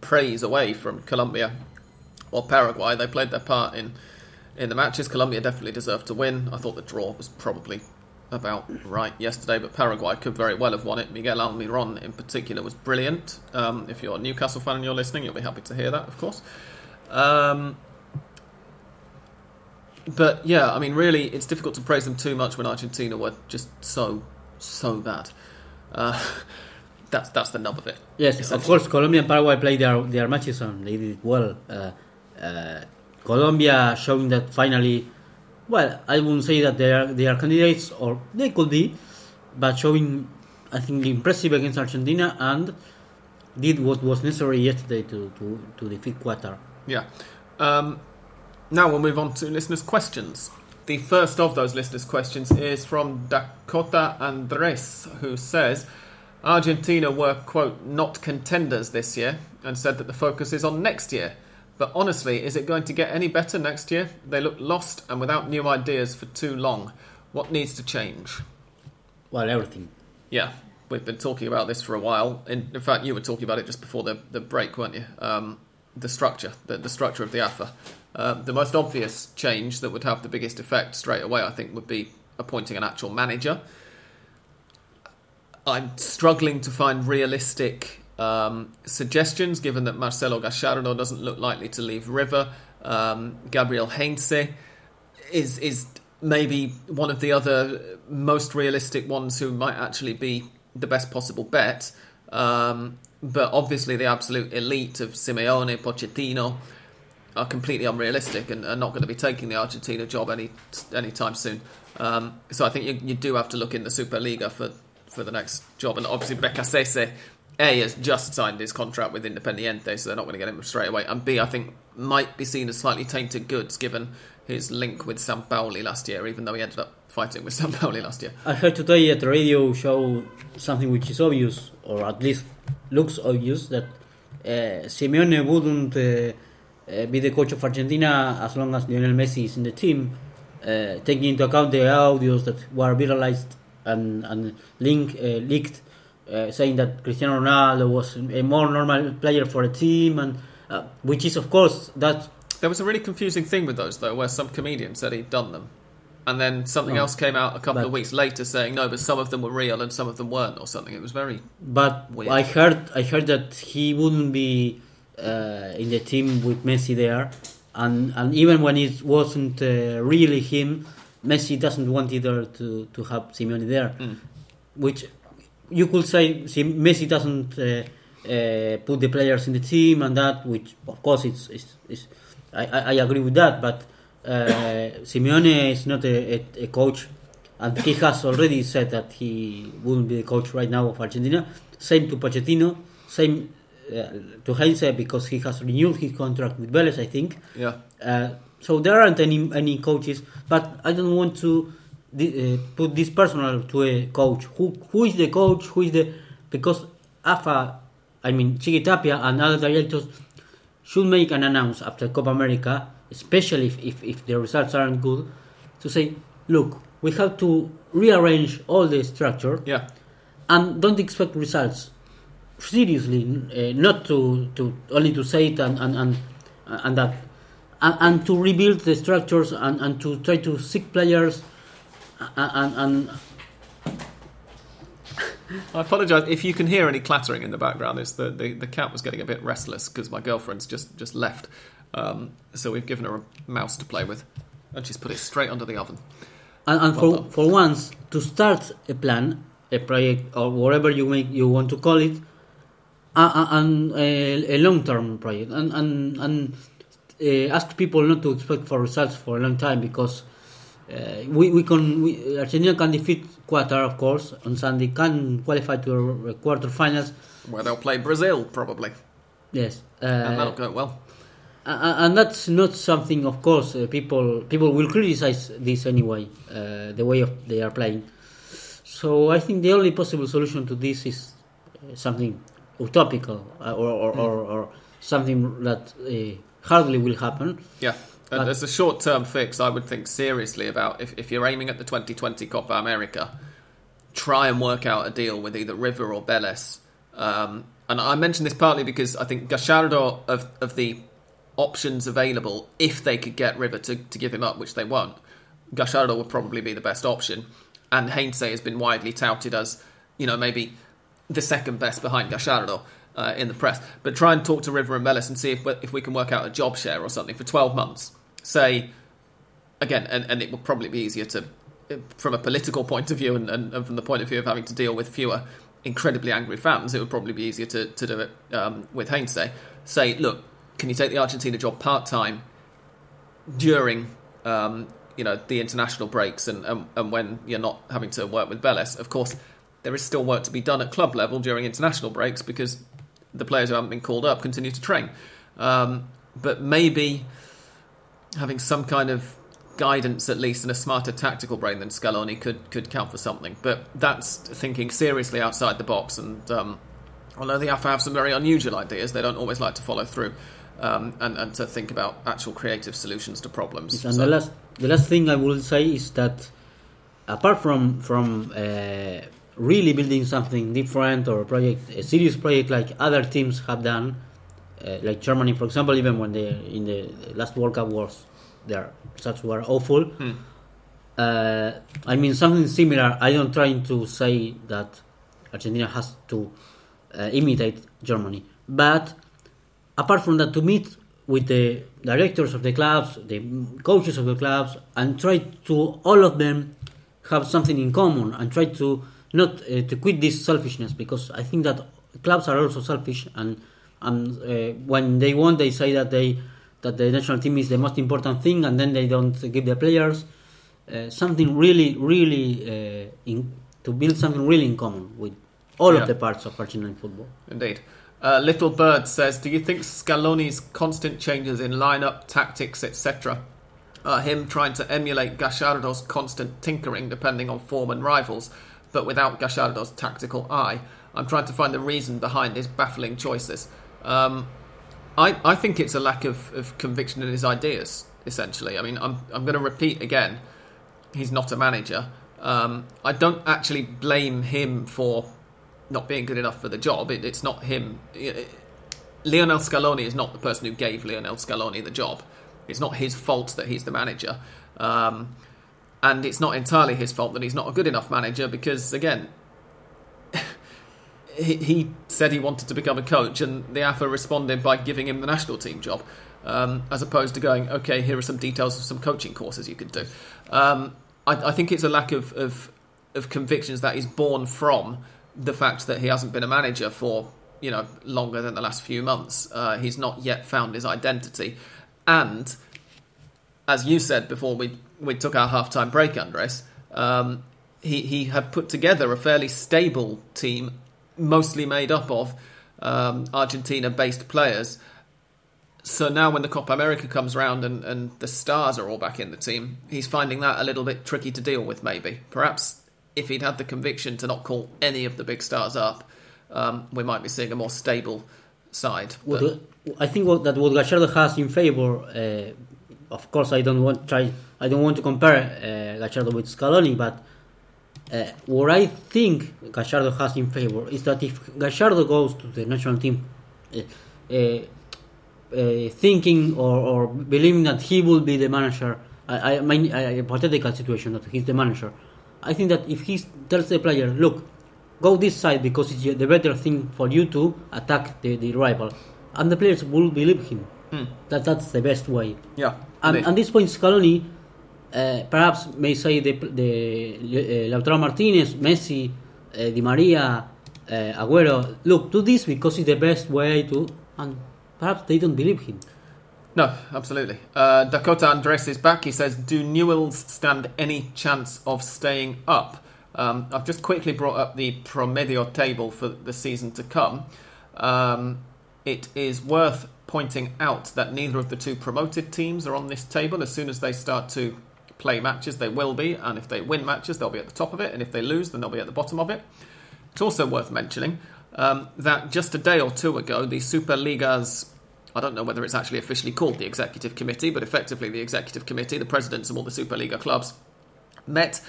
praise away from Colombia or Paraguay. They played their part in in the matches. Colombia definitely deserved to win. I thought the draw was probably about right yesterday, but Paraguay could very well have won it. Miguel Almiron, in particular, was brilliant. Um, if you're a Newcastle fan and you're listening, you'll be happy to hear that, of course. Um, but yeah, I mean, really, it's difficult to praise them too much when Argentina were just so, so bad. Uh, [LAUGHS] that's that's the nub of it. Yes, of course, Colombia and Paraguay played their their matches and they did well. Uh, uh, Colombia showing that finally, well, I wouldn't say that they are they are candidates or they could be, but showing I think impressive against Argentina and did what was necessary yesterday to to, to defeat Qatar. Yeah. Um, now we'll move on to listeners' questions. The first of those listeners' questions is from Dakota Andres, who says Argentina were, quote, not contenders this year and said that the focus is on next year. But honestly, is it going to get any better next year? They look lost and without new ideas for too long. What needs to change? Well, everything. Yeah, we've been talking about this for a while. In, in fact, you were talking about it just before the, the break, weren't you? Um, the structure, the, the structure of the AFA. Uh, the most obvious change that would have the biggest effect straight away, I think, would be appointing an actual manager. I'm struggling to find realistic um, suggestions, given that Marcelo Gallardo doesn't look likely to leave River. Um, Gabriel Heinze is is maybe one of the other most realistic ones who might actually be the best possible bet. Um, but obviously, the absolute elite of Simeone, Pochettino are completely unrealistic and are not going to be taking the Argentina job any anytime soon. Um, so I think you, you do have to look in the Superliga for, for the next job. And obviously, Beccacece, A, has just signed his contract with Independiente, so they're not going to get him straight away. And B, I think might be seen as slightly tainted goods given his link with Sampaoli last year, even though he ended up fighting with [LAUGHS] Sampaoli last year. I heard today at the radio show something which is obvious, or at least looks obvious, that uh, Simeone wouldn't uh, uh, be the coach of Argentina as long as Lionel Messi is in the team, uh, taking into account the audios that were viralized and, and link, uh, leaked, uh, saying that Cristiano Ronaldo was a more normal player for a team, and uh, which is, of course, that There was a really confusing thing with those, though, where some comedian said he'd done them. And then something Oh. else came out a couple But- of weeks later saying, no, but some of them were real and some of them weren't, or something. It was very. But Weird. I heard I heard that he wouldn't be uh, in the team with Messi there, and and even when it wasn't uh, really him, Messi doesn't want either to to have Simeone there, Mm. which you could say Si- Messi doesn't uh, uh, put the players in the team and that, which of course it's, it's, it's I, I agree with that, but uh, [COUGHS] Simeone is not a, a, a coach, and he has already said that he wouldn't be the coach right now of Argentina. Same to Pochettino, same to Heinze because he has renewed his contract with Vélez, I think. Yeah. Uh, so there aren't any any coaches, but I don't want to uh, put this personal to a coach. Who who is the coach? Who is the because AFA, I mean Chiqui Tapia and other directors should make an announce after Copa America, especially if, if, if the results aren't good, to say, look, we have to rearrange all the structure Yeah. and don't expect results. Seriously, uh, not to, to only to say it and and and, and that, and, and to rebuild the structures and, and to try to seek players, and, and, I apologise if you can hear any clattering in the background. It's the, the, the cat was getting a bit restless because my girlfriend's just, just left. Um, so we've given her a mouse to play with. And she's put it straight under the oven. and, and Well for done. for once to start a plan, a project or whatever you make you want to call it, and a, a long term project, and and and uh, ask people not to expect for results for a long time because uh, we we can we, Argentina can defeat Qatar of course on Sunday, can qualify to a quarterfinals. Where they'll play Brazil, probably. Yes, uh, And that'll go well. Uh, and that's not something, of course, uh, people people will criticize this anyway, uh, the way of they are playing. So I think the only possible solution to this is something utopical uh, or, or, or, or something that uh, hardly will happen. Yeah. And as a short term fix, I would think seriously about if, if you're aiming at the 2020 Copa America, try and work out a deal with either River or Vélez. Um, and I mention this partly because I think Gallardo, of, of the options available, if they could get River to, to give him up, which they won't, Gallardo would probably be the best option. And Heinze has been widely touted as, you know, maybe the second best behind Gallardo uh, in the press. But try and talk to River and Vélez and see if, we- if we can work out a job share or something for 12 months. Say, again, and, and it will probably be easier to, from a political point of view and, and, and from the point of view of having to deal with fewer incredibly angry fans, it would probably be easier to, to do it um, with Heinze. Say, look, can you take the Argentina job part time during um, you know the international breaks and, and and when you're not having to work with Vélez. Of course, there is still work to be done at club level during international breaks because the players who haven't been called up continue to train. Um, but maybe having some kind of guidance at least and a smarter tactical brain than Scaloni could could count for something. But that's thinking seriously outside the box. And um, although the AFA have some very unusual ideas, they don't always like to follow through. Um, and, and to think about actual creative solutions to problems. And So- the last the last thing I will say is that apart from from uh, really building something different or a project a serious project like other teams have done, uh, like Germany for example, even when they in the last World Cup was their results were awful. Hmm. Uh, I mean something similar. I don't trying to say that Argentina has to uh, imitate Germany, but apart from that, to meet with the directors of the clubs, the coaches of the clubs, and try to all of them have something in common and try to not uh, to quit this selfishness because I think that clubs are also selfish and and uh, when they want they say that they that the national team is the most important thing and then they don't give the players uh, something really really uh, in, to build something really in common with all Yeah. of the parts of Argentine football. Indeed. Uh, Little Bird says, "Do you think Scaloni's constant changes in lineup, tactics, etc., him trying to emulate Gallardo's constant tinkering depending on form and rivals, but without Gallardo's tactical eye. I'm trying to find the reason behind his baffling choices. Um, I, I think it's a lack of, of conviction in his ideas, essentially. I mean, I'm, I'm going to repeat again he's not a manager. Um, I don't actually blame him for not being good enough for the job. It, it's not him. Lionel Scaloni is not the person who gave Lionel Scaloni the job. It's not his fault that he's the manager. Um, and it's not entirely his fault that he's not a good enough manager because, again, [LAUGHS] he, he said he wanted to become a coach, and the AFA responded by giving him the national team job, um, as opposed to going, okay, here are some details of some coaching courses you could do. Um, I, I, think it's a lack of, of, of convictions that is born from the fact that he hasn't been a manager for you know longer than the last few months. Uh, he's not yet found his identity, and as you said before we we took our half time break, Andres. Um, he he had put together a fairly stable team mostly made up of um, Argentina based players. So now, when the Copa America comes around and, and the stars are all back in the team, he's finding that a little bit tricky to deal with, maybe. Perhaps if he'd had the conviction to not call any of the big stars up, um, we might be seeing a more stable side. Well, I think what, that what Gallardo has in favor, uh, of course, I don't want try, I don't want to compare uh, with Scaloni, but uh, what I think Gallardo has in favor is that if Gallardo goes to the national team uh, uh, uh, thinking or, or, believing that he will be the manager, I, I mean, a hypothetical situation that he's the manager, I think that if he tells the player, look, go this side because it's the better thing for you to attack the, the rival, and the players will believe him. Hmm. That that's the best way. Yeah. And at this point, Scaloni uh, perhaps may say the, the uh, Lautaro Martinez, Messi, uh, Di Maria, Agüero, look, do this because it's the best way to, and perhaps they don't believe him. No, absolutely. Uh, Dakota Andres is back. He says, "Do Newell's stand any chance of staying up?" Um, I've just quickly brought up the Promedio table for the season to come. Um, it is worth pointing out that neither of the two promoted teams are on this table. As soon as they start to play matches, they will be, and if they win matches, they'll be at the top of it, and if they lose, then they'll be at the bottom of it. It's also worth mentioning um, that just a day or two ago, the Superliga's I don't know whether it's actually officially called the Executive Committee, but effectively the Executive Committee, the presidents of all the Superliga clubs, met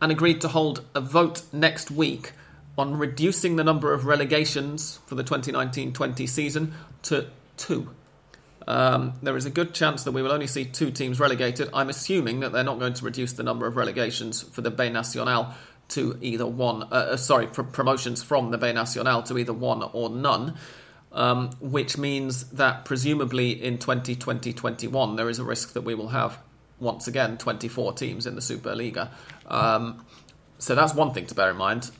and agreed to hold a vote next week on reducing the number of relegations for the 2019 20 season to two. Um, there is a good chance that we will only see two teams relegated. I'm assuming that they're not going to reduce the number of relegations for the B Nacional to either one, uh, uh sorry, for promotions from the B Nacional to either one or none, um, which means that presumably in 2020 21 there is a risk that we will have once again 24 teams in the Superliga. Um, so that's one thing to bear in mind.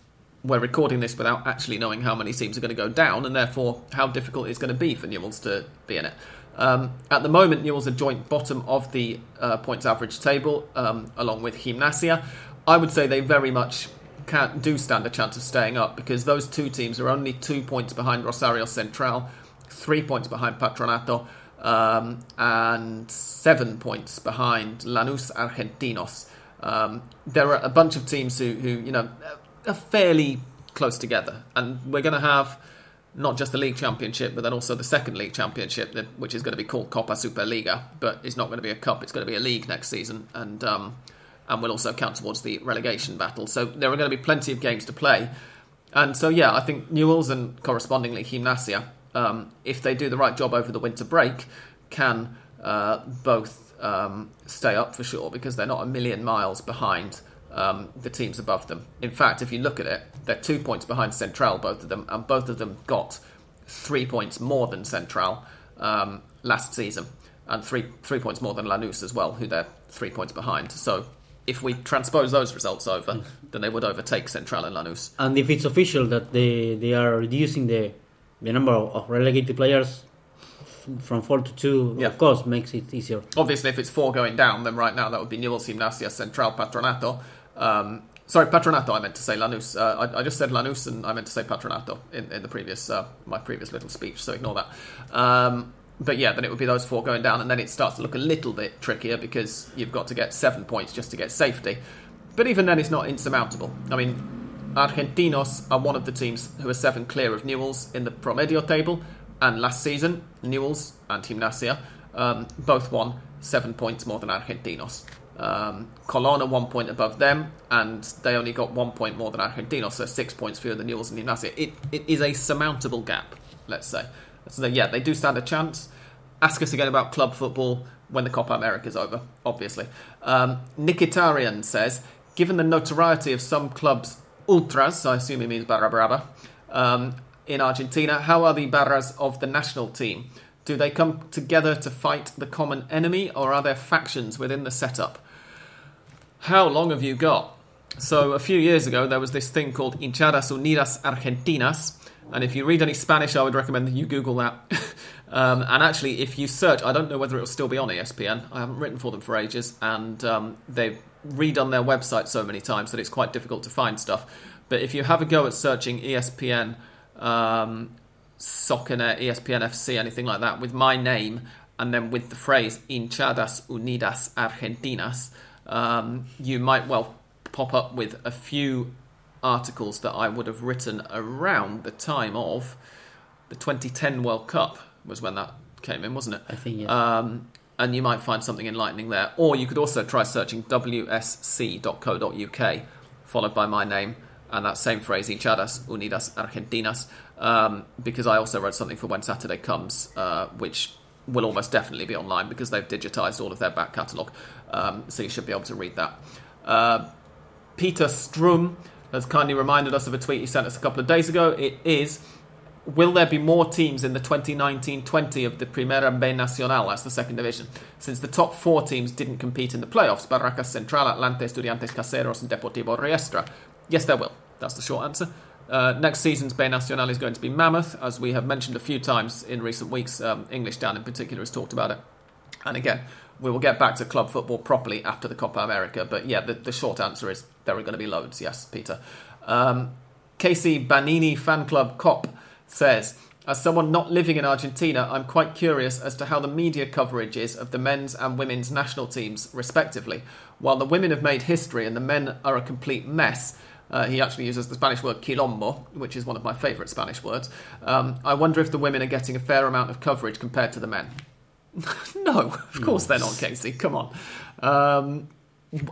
We're recording this without actually knowing how many teams are going to go down, and therefore how difficult it's going to be for Newell's to be in it. Um, at the moment, Newell's a joint bottom of the uh, points average table, um, along with Gimnasia. I would say they very much can do stand a chance of staying up because those two teams are only two points behind Rosario Central, three points behind Patronato, um, and seven points behind Lanús Argentinos. Um, there are a bunch of teams who, who, you know, are fairly close together, and we're going to have not just the league championship, but then also the second league championship, which is going to be called Copa Superliga, but it's not going to be a cup; it's going to be a league next season, and um, and will also count towards the relegation battle. So there are going to be plenty of games to play, and so yeah, I think Newell's and correspondingly Gimnasia, um, if they do the right job over the winter break, can uh, both um, stay up for sure because they're not a million miles behind um, the teams above them. In fact, if you look at it, they're two points behind Central, both of them, and both of them got three points more than Central um, last season, and three three points more than Lanús as well, who they're three points behind. So if we transpose those results over, then they would overtake Central and Lanús. And if it's official that they, they are reducing the the number of relegated players from four to two, yeah. of course, makes it easier. Obviously, if it's four going down, then right now that would be Newell's, Gimnasia, Central, Patronato, um, sorry, Patronato. I meant to say Lanús. Uh, I, I, just said Lanús, and I meant to say Patronato in, in the previous uh, my previous little speech. So ignore that. Um, but yeah, then it would be those four going down, and then it starts to look a little bit trickier because you've got to get seven points just to get safety. But even then, it's not insurmountable. I mean, Argentinos are one of the teams who are seven clear of Newell's in the Promedio table, and last season, Newell's and Gimnasia um, both won seven points more than Argentinos. Um, Colón one point above them, and they only got one point more than Argentinos, so six points fewer than Newell's and. It, it is a surmountable gap, let's say. So, yeah, they do stand a chance. Ask us again about club football when the Copa America is over, obviously. Um, Nikitarian says, given the notoriety of some clubs' ultras, I assume he means Barra Brava, um, in Argentina, how are the Barras of the national team? Do they come together to fight the common enemy, or are there factions within the setup? How long have you got? So, a few years ago, there was this thing called Hinchadas Unidas Argentinas, and if you read any Spanish, I would recommend that you Google that. [LAUGHS] um, and actually, if you search, I don't know whether it will still be on ESPN. I haven't written for them for ages, and um, they've redone their website so many times that it's quite difficult to find stuff. But if you have a go at searching ESPN, um, SoccerNet, ESPN FC, anything like that, with my name, and then with the phrase Hinchadas Unidas Argentinas, um, you might well pop up with a few articles that I would have written around the time of the 2010 World Cup was when that came in, wasn't it? I think, yes. Um, and you might find something enlightening there. Or you could also try searching wsc.co.uk, followed by my name, and that same phrase, Hinchadas Unidas Argentinas, um, because I also wrote something for When Saturday Comes, uh, which will almost definitely be online because they've digitized all of their back catalogue. Um, so you should be able to read that. Uh, Peter Strum has kindly reminded us of a tweet he sent us a couple of days ago. It is Will there be more teams in the 2019 20 of the Primera B Nacional, that's the second division? Since the top four teams didn't compete in the playoffs Barracas Central, Atlanta, Estudiantes Caseros, and Deportivo Riestra. Yes, there will. That's the short answer. Uh, next season's B Nacional is going to be mammoth, as we have mentioned a few times in recent weeks. Um, English Dan in particular has talked about it. And again, we will get back to club football properly after the Copa America. But yeah, the, the short answer is there are going to be loads. Yes, Peter. Um, Casey Banini Fan Club Cop says, as someone not living in Argentina, I'm quite curious as to how the media coverage is of the men's and women's national teams, respectively. While the women have made history and the men are a complete mess, uh, he actually uses the Spanish word quilombo, which is one of my favourite Spanish words. Um, I wonder if the women are getting a fair amount of coverage compared to the men. [LAUGHS] no, of course they're not, Casey. Come on. Um,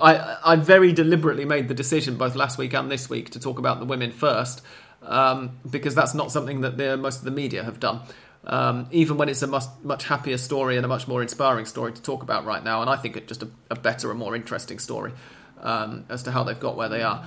I, I very deliberately made the decision both last week and this week to talk about the women first um, because that's not something that the, most of the media have done. Um, even when it's a much, much happier story and a much more inspiring story to talk about right now, and I think it's just a, a better and more interesting story um, as to how they've got where they are.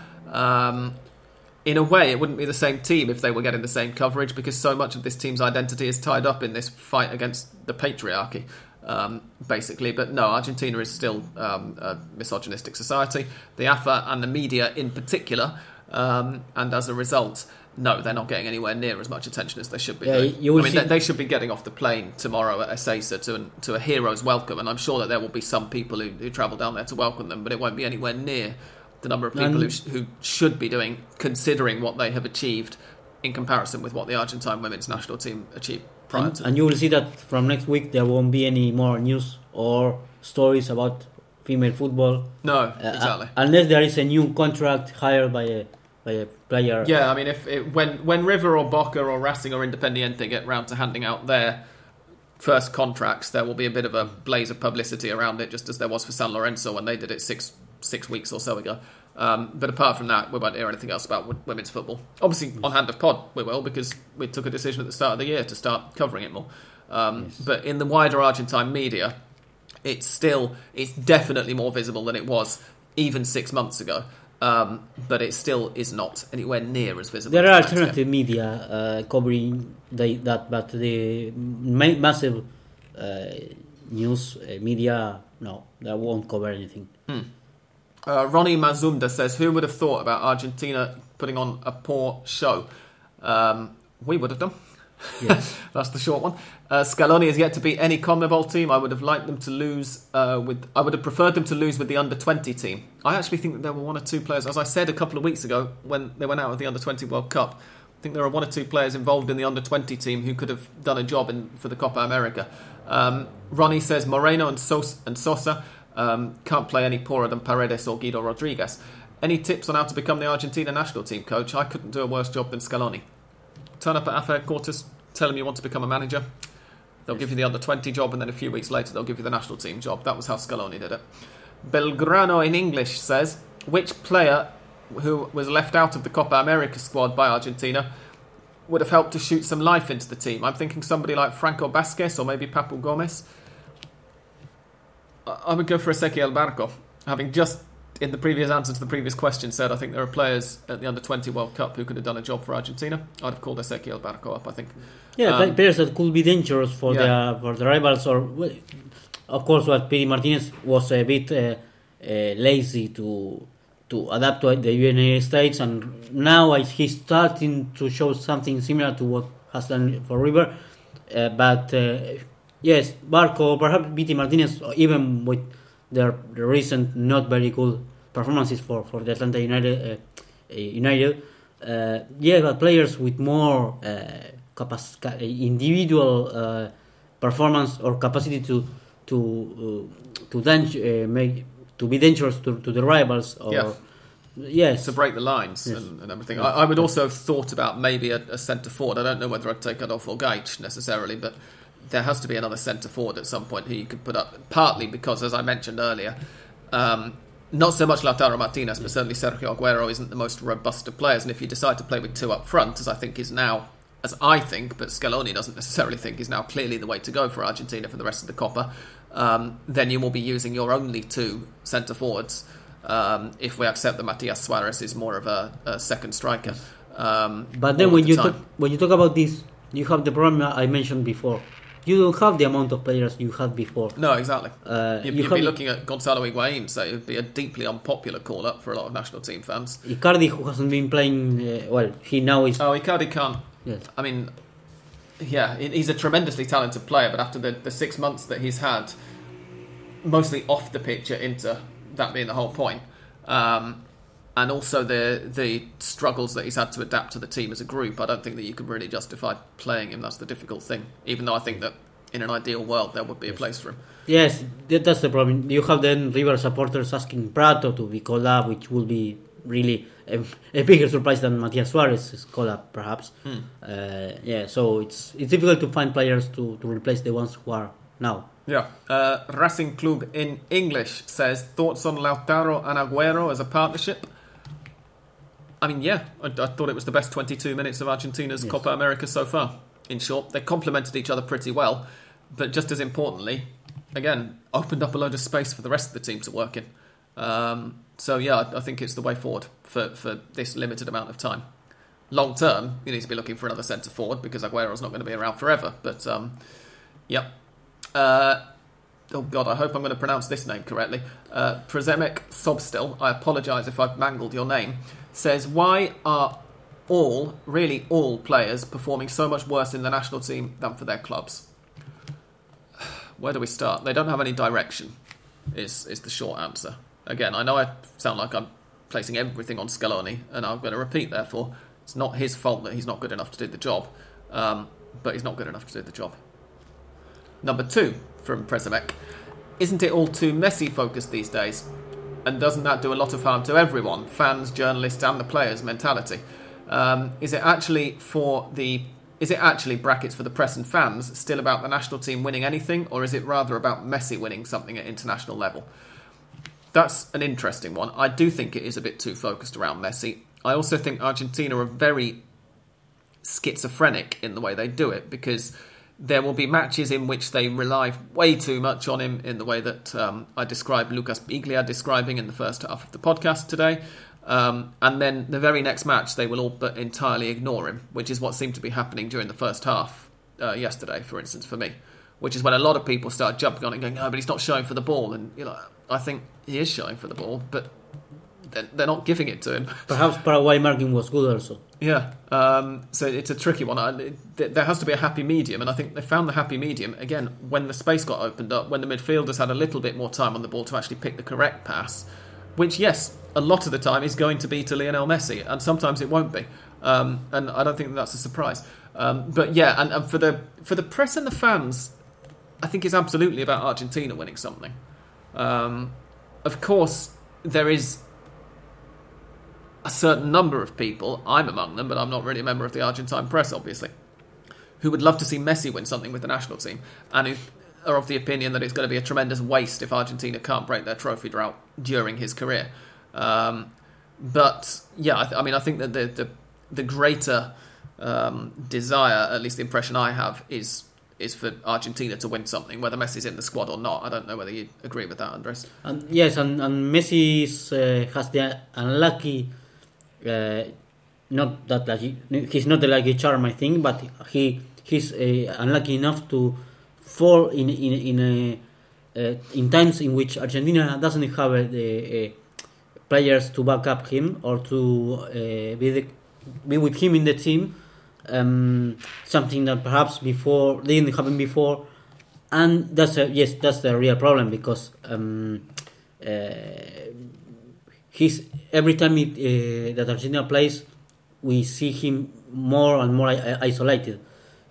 In a way, it wouldn't be the same team if they were getting the same coverage because so much of this team's identity is tied up in this fight against the patriarchy, um, basically. But no, Argentina is still um, a misogynistic society, the AFA and the media in particular, um, and as a result, no, they're not getting anywhere near as much attention as they should be. Yeah, I mean, they, they should be getting off the plane tomorrow at Ezeiza to, to a hero's welcome, and I'm sure that there will be some people who, who travel down there to welcome them, but it won't be anywhere near the number of people who, sh- who should be doing, considering what they have achieved in comparison with what the Argentine women's national team achieved prior and, to. and you will see that from next week there won't be any more news or stories about female football no, uh, exactly. unless there is a new contract hired by a by a player. Yeah, I mean, if it, when when River or Boca or Racing or Independiente get round to handing out their first contracts, there will be a bit of a blaze of publicity around it, just as there was for San Lorenzo when they did it six six weeks or so ago. Um, but apart from that, we won't hear anything else about women's football. Obviously, on Hand of Pod, we will because we took a decision at the start of the year to start covering it more. Um, But in the wider Argentine media, it's still it's definitely more visible than it was even six months ago. Um, but it still is not anywhere near as visible. There as are it is yet. alternative media uh, covering the, that, but the ma- massive uh, news uh, media, no, that won't cover anything. Uh, Ronnie Mazumda says, "Who would have thought about Argentina putting on a poor show? Um, we would have done. Yes. [LAUGHS] That's the short one. Uh, Scaloni has yet to beat any CONMEBOL team. I would have liked them to lose uh, with. I would have preferred them to lose with the under twenty team. I actually think that there were one or two players, as I said a couple of weeks ago when they went out of the under twenty World Cup. I think there are one or two players involved in the under 20 team who could have done a job in, for the Copa America. Um, Ronnie says Moreno and, Sos- and Sosa um, can't play any poorer than Paredes or Guido Rodriguez. Any tips on how to become the Argentina national team coach? I couldn't do a worse job than Scaloni. Turn up at AFA headquarters, tell them you want to become a manager. They'll give you the under 20 job, and then a few weeks later, they'll give you the national team job. That was how Scaloni did it. Belgrano in English says, which player who was left out of the Copa America squad by Argentina would have helped to shoot some life into the team? I'm thinking somebody like Franco Vazquez or maybe Papu Gomez. I would go for Ezequiel Barco, having just in the previous answer to the previous question said I think there are players at the under 20 World Cup who could have done a job for Argentina. I'd have called Ezequiel Barco up, I think. Yeah, Um, players that could be dangerous for yeah. the for the rivals, or of course, what Pity Martinez was a bit uh, uh, lazy to to adapt to the United States, and now he's starting to show something similar to what has done for River. Uh, but uh, yes, Barco, perhaps Pity Martinez, even with their recent not very good performances for, for the Atlanta United, uh, uh, United, uh, yeah, but players with more uh, capac- individual uh, performance or capacity to to uh, to dang- uh, make to be dangerous to, to the rivals. Or, Yeah. Yes. to break the lines Yes. and, and everything. I, I would also have thought about maybe a, a centre forward. I don't know whether I'd take Adolfo Gaich necessarily, but there has to be another centre forward at some point who you could put up. Partly because, as I mentioned earlier, um, not so much Lautaro Martinez, but certainly Sergio Aguero isn't the most robust of players. And if you decide to play with two up front, as I think is now, as I think, but Scaloni doesn't necessarily think is now clearly the way to go for Argentina for the rest of the Copa, um, then you will be using your only two centre forwards. Um, if we accept that Matias Suarez is more of a, a second striker, um, But then when the you talk, when you talk about this, you have the problem I mentioned before. You don't have the amount of players you had before. no, exactly. Uh, You'd, you have be looking at Gonzalo Higuain, so it would be a deeply unpopular call up for a lot of national team fans. Icardi, who hasn't been playing uh, well, he now is. Oh, Icardi can't. yes. I mean, yeah, he's a tremendously talented player, but after the, the six months that he's had, mostly off the pitch at Inter, that being the whole point, um, and also the the struggles that he's had to adapt to the team as a group, I don't think that you can really justify playing him. That's the difficult thing. Even though I think that in an ideal world there would be a place for him. Yes, that's the problem. You have then River supporters asking Pratto to be called up, which will be really a, [LAUGHS] a bigger surprise than Matias Suarez's call up, perhaps. Hmm. Uh, yeah, so it's it's difficult to find players to, to replace the ones who are now. Yeah. Uh, Racing Club in English says thoughts on Lautaro and Aguero as a partnership. I mean, yeah, I, I thought it was the best 22 minutes of Argentina's Yes. Copa America so far. In short, they complemented each other pretty well, but just as importantly, again, opened up a load of space for the rest of the team to work in. Um, so yeah, I, I think it's the way forward for, for this limited amount of time. Long term, you need to be looking for another centre forward because Aguero's not going to be around forever. But um, yep, uh, oh God, I hope I'm going to pronounce this name correctly. Uh, Prezemek Sobstil, I apologise if I've mangled your name, says, Why are all, really all players performing so much worse in the national team than for their clubs? Where do we start? They don't have any direction, is, is the short answer. Again, I know I sound like I'm placing everything on Scaloni, and I'm going to repeat, therefore, it's not his fault that he's not good enough to do the job, um, but he's not good enough to do the job. Number two from Prezemek. Isn't it all too Messi focused these days? And doesn't that do a lot of harm to everyone, fans, journalists, and the players' mentality? Um, is it actually for the is it actually brackets for the press and fans still about the national team winning anything, or is it rather about Messi winning something at international level? That's an interesting one. I do think it is a bit too focused around Messi. I also think Argentina are very schizophrenic in the way they do it because there will be matches in which they rely way too much on him in the way that um, I described Lucas Biglia describing in the first half of the podcast today. Um, and then the very next match, they will all but entirely ignore him, which is what seemed to be happening during the first half uh, yesterday, for instance, for me. Which is when a lot of people start jumping on it and going, "Oh, but he's not showing for the ball." And you know, I think he is showing for the ball, but they're, they're not giving it to him. [LAUGHS] Perhaps Paraguay marking was good also. Yeah, um, so it's a tricky one. I, th- there has to be a happy medium, and I think they found the happy medium again when the space got opened up, when the midfielders had a little bit more time on the ball to actually pick the correct pass, which, yes, a lot of the time is going to be to Lionel Messi, and sometimes it won't be. um, and I don't think that's a surprise. Um, but yeah, and, and for the for the press and the fans, I think it's absolutely about Argentina winning something. Um, of course, there is a certain number of people, I'm among them, but I'm not really a member of the Argentine press, obviously, who would love to see Messi win something with the national team, and who are of the opinion that it's going to be a tremendous waste if Argentina can't break their trophy drought during his career. Um, but yeah, I, th- I, mean, I think that the the, the greater um, desire, at least the impression I have, is is for Argentina to win something, whether Messi's in the squad or not. I don't know whether you agree with that, Andres. And yes, and, and Messi uh, has the unlucky, uh, not that like he, he's not the lucky charm, I think, but he he's uh, unlucky enough to fall in in in a, uh, in times in which Argentina doesn't have the players to back up him or to uh, be the, be with him in the team um, something that perhaps before didn't happen before, and that's a, yes, that's the real problem because um, uh, he's every time it, uh, that Argentina plays, we see him more and more isolated,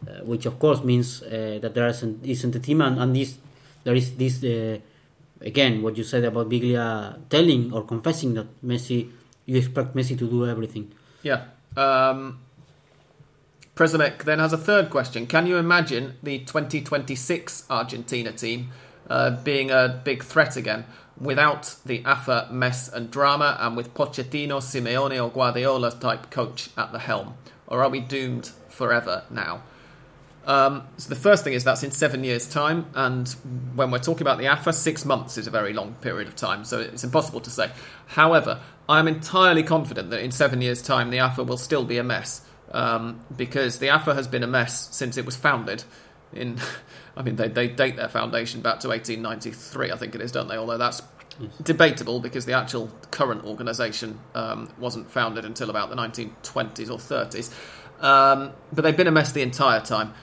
uh, which of course means uh, that there isn't, isn't a team, and, and this there is this again what you said about Biglia telling or confessing that Messi, you expect Messi to do everything. Yeah. Um President then has a third question. Can you imagine the 2026 Argentina team uh, being a big threat again without the AFA mess and drama and with Pochettino, Simeone, or Guardiola type coach at the helm? Or are we doomed forever now? Um, so the first thing is that's in seven years' time, and when we're talking about the AFA, six months is a very long period of time, so it's impossible to say. However, I'm entirely confident that in seven years' time the AFA will still be a mess um, because the AFA has been a mess since it was founded. In, [LAUGHS] I mean, they, they date their foundation back to 1893, I think it is, don't they? Although that's yes. debatable because the actual current organisation um, wasn't founded until about the 1920s or 30s. Um, but they've been a mess the entire time.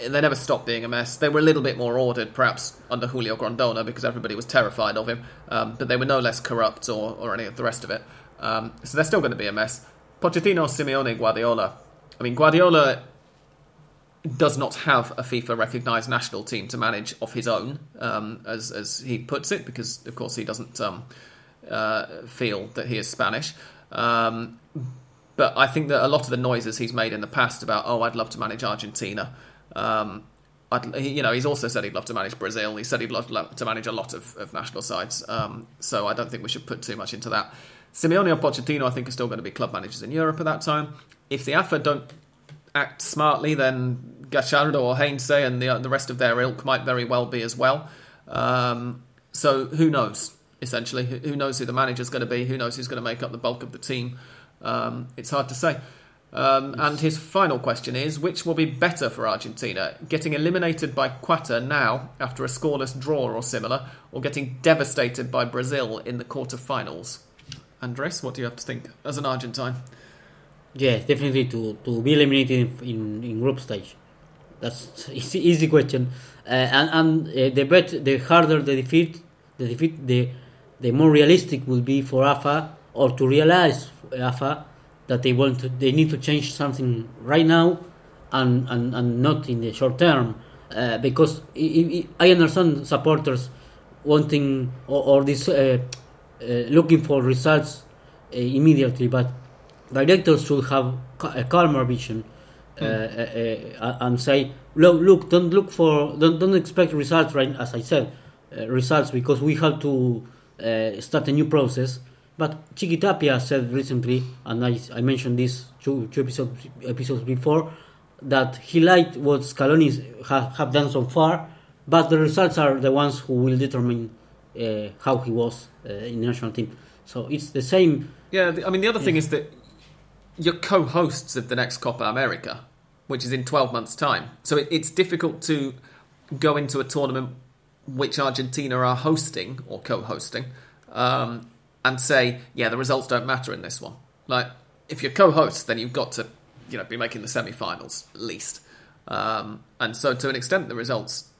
They never stopped being a mess. They were a little bit more ordered, perhaps under Julio Grondona, because everybody was terrified of him. Um, but they were no less corrupt or, or any of the rest of it. Um, so they're still going to be a mess. Pochettino, Simeone, Guardiola, I mean, Guardiola does not have a FIFA recognised national team to manage of his own, um, as as he puts it, because of course he doesn't um, uh, feel that he is Spanish. Um, but I think that a lot of the noises he's made in the past about, oh, I'd love to manage Argentina. Um, you know, he's also said he'd love to manage Brazil. He said he'd love to manage a lot of, of national sides. Um, so I don't think we should put too much into that. Simeone or Pochettino, I think, are still going to be club managers in Europe at that time if the AFA don't act smartly, then Gallardo or Heinze and the the rest of their ilk might very well be as well. Um, so who knows? Essentially, who knows who the manager's going to be? Who knows who's going to make up the bulk of the team? Um, it's hard to say. Um, and his final question is which will be better for Argentina? Getting eliminated by Qatar now after a scoreless draw or similar, or getting devastated by Brazil in the quarter-finals? Andres, what do you have to think as an Argentine? Yes, definitely to, to be eliminated in, in group stage. That's [LAUGHS] easy, easy question. Uh, and and uh, the bet, the harder the defeat, the defeat, the the more realistic will be for AFA or to realize AFA that they want to, they need to change something right now and, and, and not in the short term. Uh, because I understand supporters wanting or, or this uh, uh, looking for results uh, immediately, but directors should have a calmer vision uh, mm. uh, and say, look, look, don't look for, don't, don't expect results right. As I said, uh, results because we have to start a new process. But Chiqui Tapia said recently, and I, I mentioned this two, two episodes, episodes before, that he liked what Scaloni ha, have done so far, but the results are the ones who will determine uh, how he was uh, in the national team. So it's the same. Yeah, I mean, the other thing is that you're co-hosts of the next Copa America, which is in 12 months' time. So it, it's difficult to go into a tournament which Argentina are hosting or co-hosting um, and say, yeah, the results don't matter in this one. Like, if you're co-hosts, then you've got to, you know, be making the semi-finals at least. Um, and so, to an extent, the results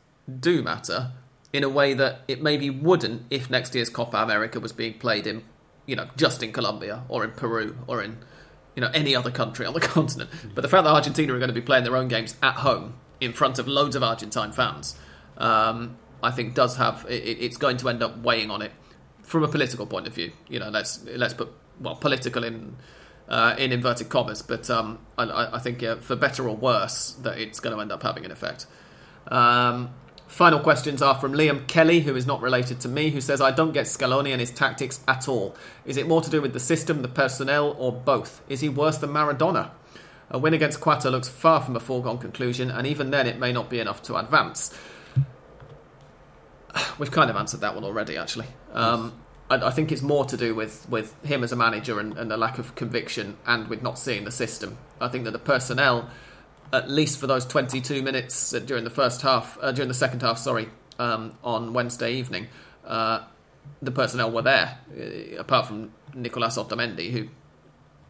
do matter in a way that it maybe wouldn't if next year's Copa America was being played in, you know, just in Colombia or in Peru or in you know any other country on the [LAUGHS] continent. But the fact that Argentina are going to be playing their own games at home in front of loads of Argentine fans, um, I think does have it, it's going to end up weighing on it from a political point of view. You know, let's let's put well political in. Uh, in inverted commas, but um, I, I, think uh, for better or worse that it's going to end up having an effect. Um, Final questions are from Liam Kelly, who is not related to me, who says, I don't get Scaloni and his tactics at all. Is it more to do with the system, the personnel, or both? Is he worse than Maradona? A win against Qatar looks far from a foregone conclusion, and even then it may not be enough to advance. [SIGHS] We've kind of answered that one already, actually. Um, I, I, think it's more to do with, with him as a manager and, and a lack of conviction, and with not seeing the system. I think that the personnel at least for those 22 minutes during the first half, uh, during the second half, sorry, um, on Wednesday evening, uh, the personnel were there, uh, apart from Nicolas Otamendi, who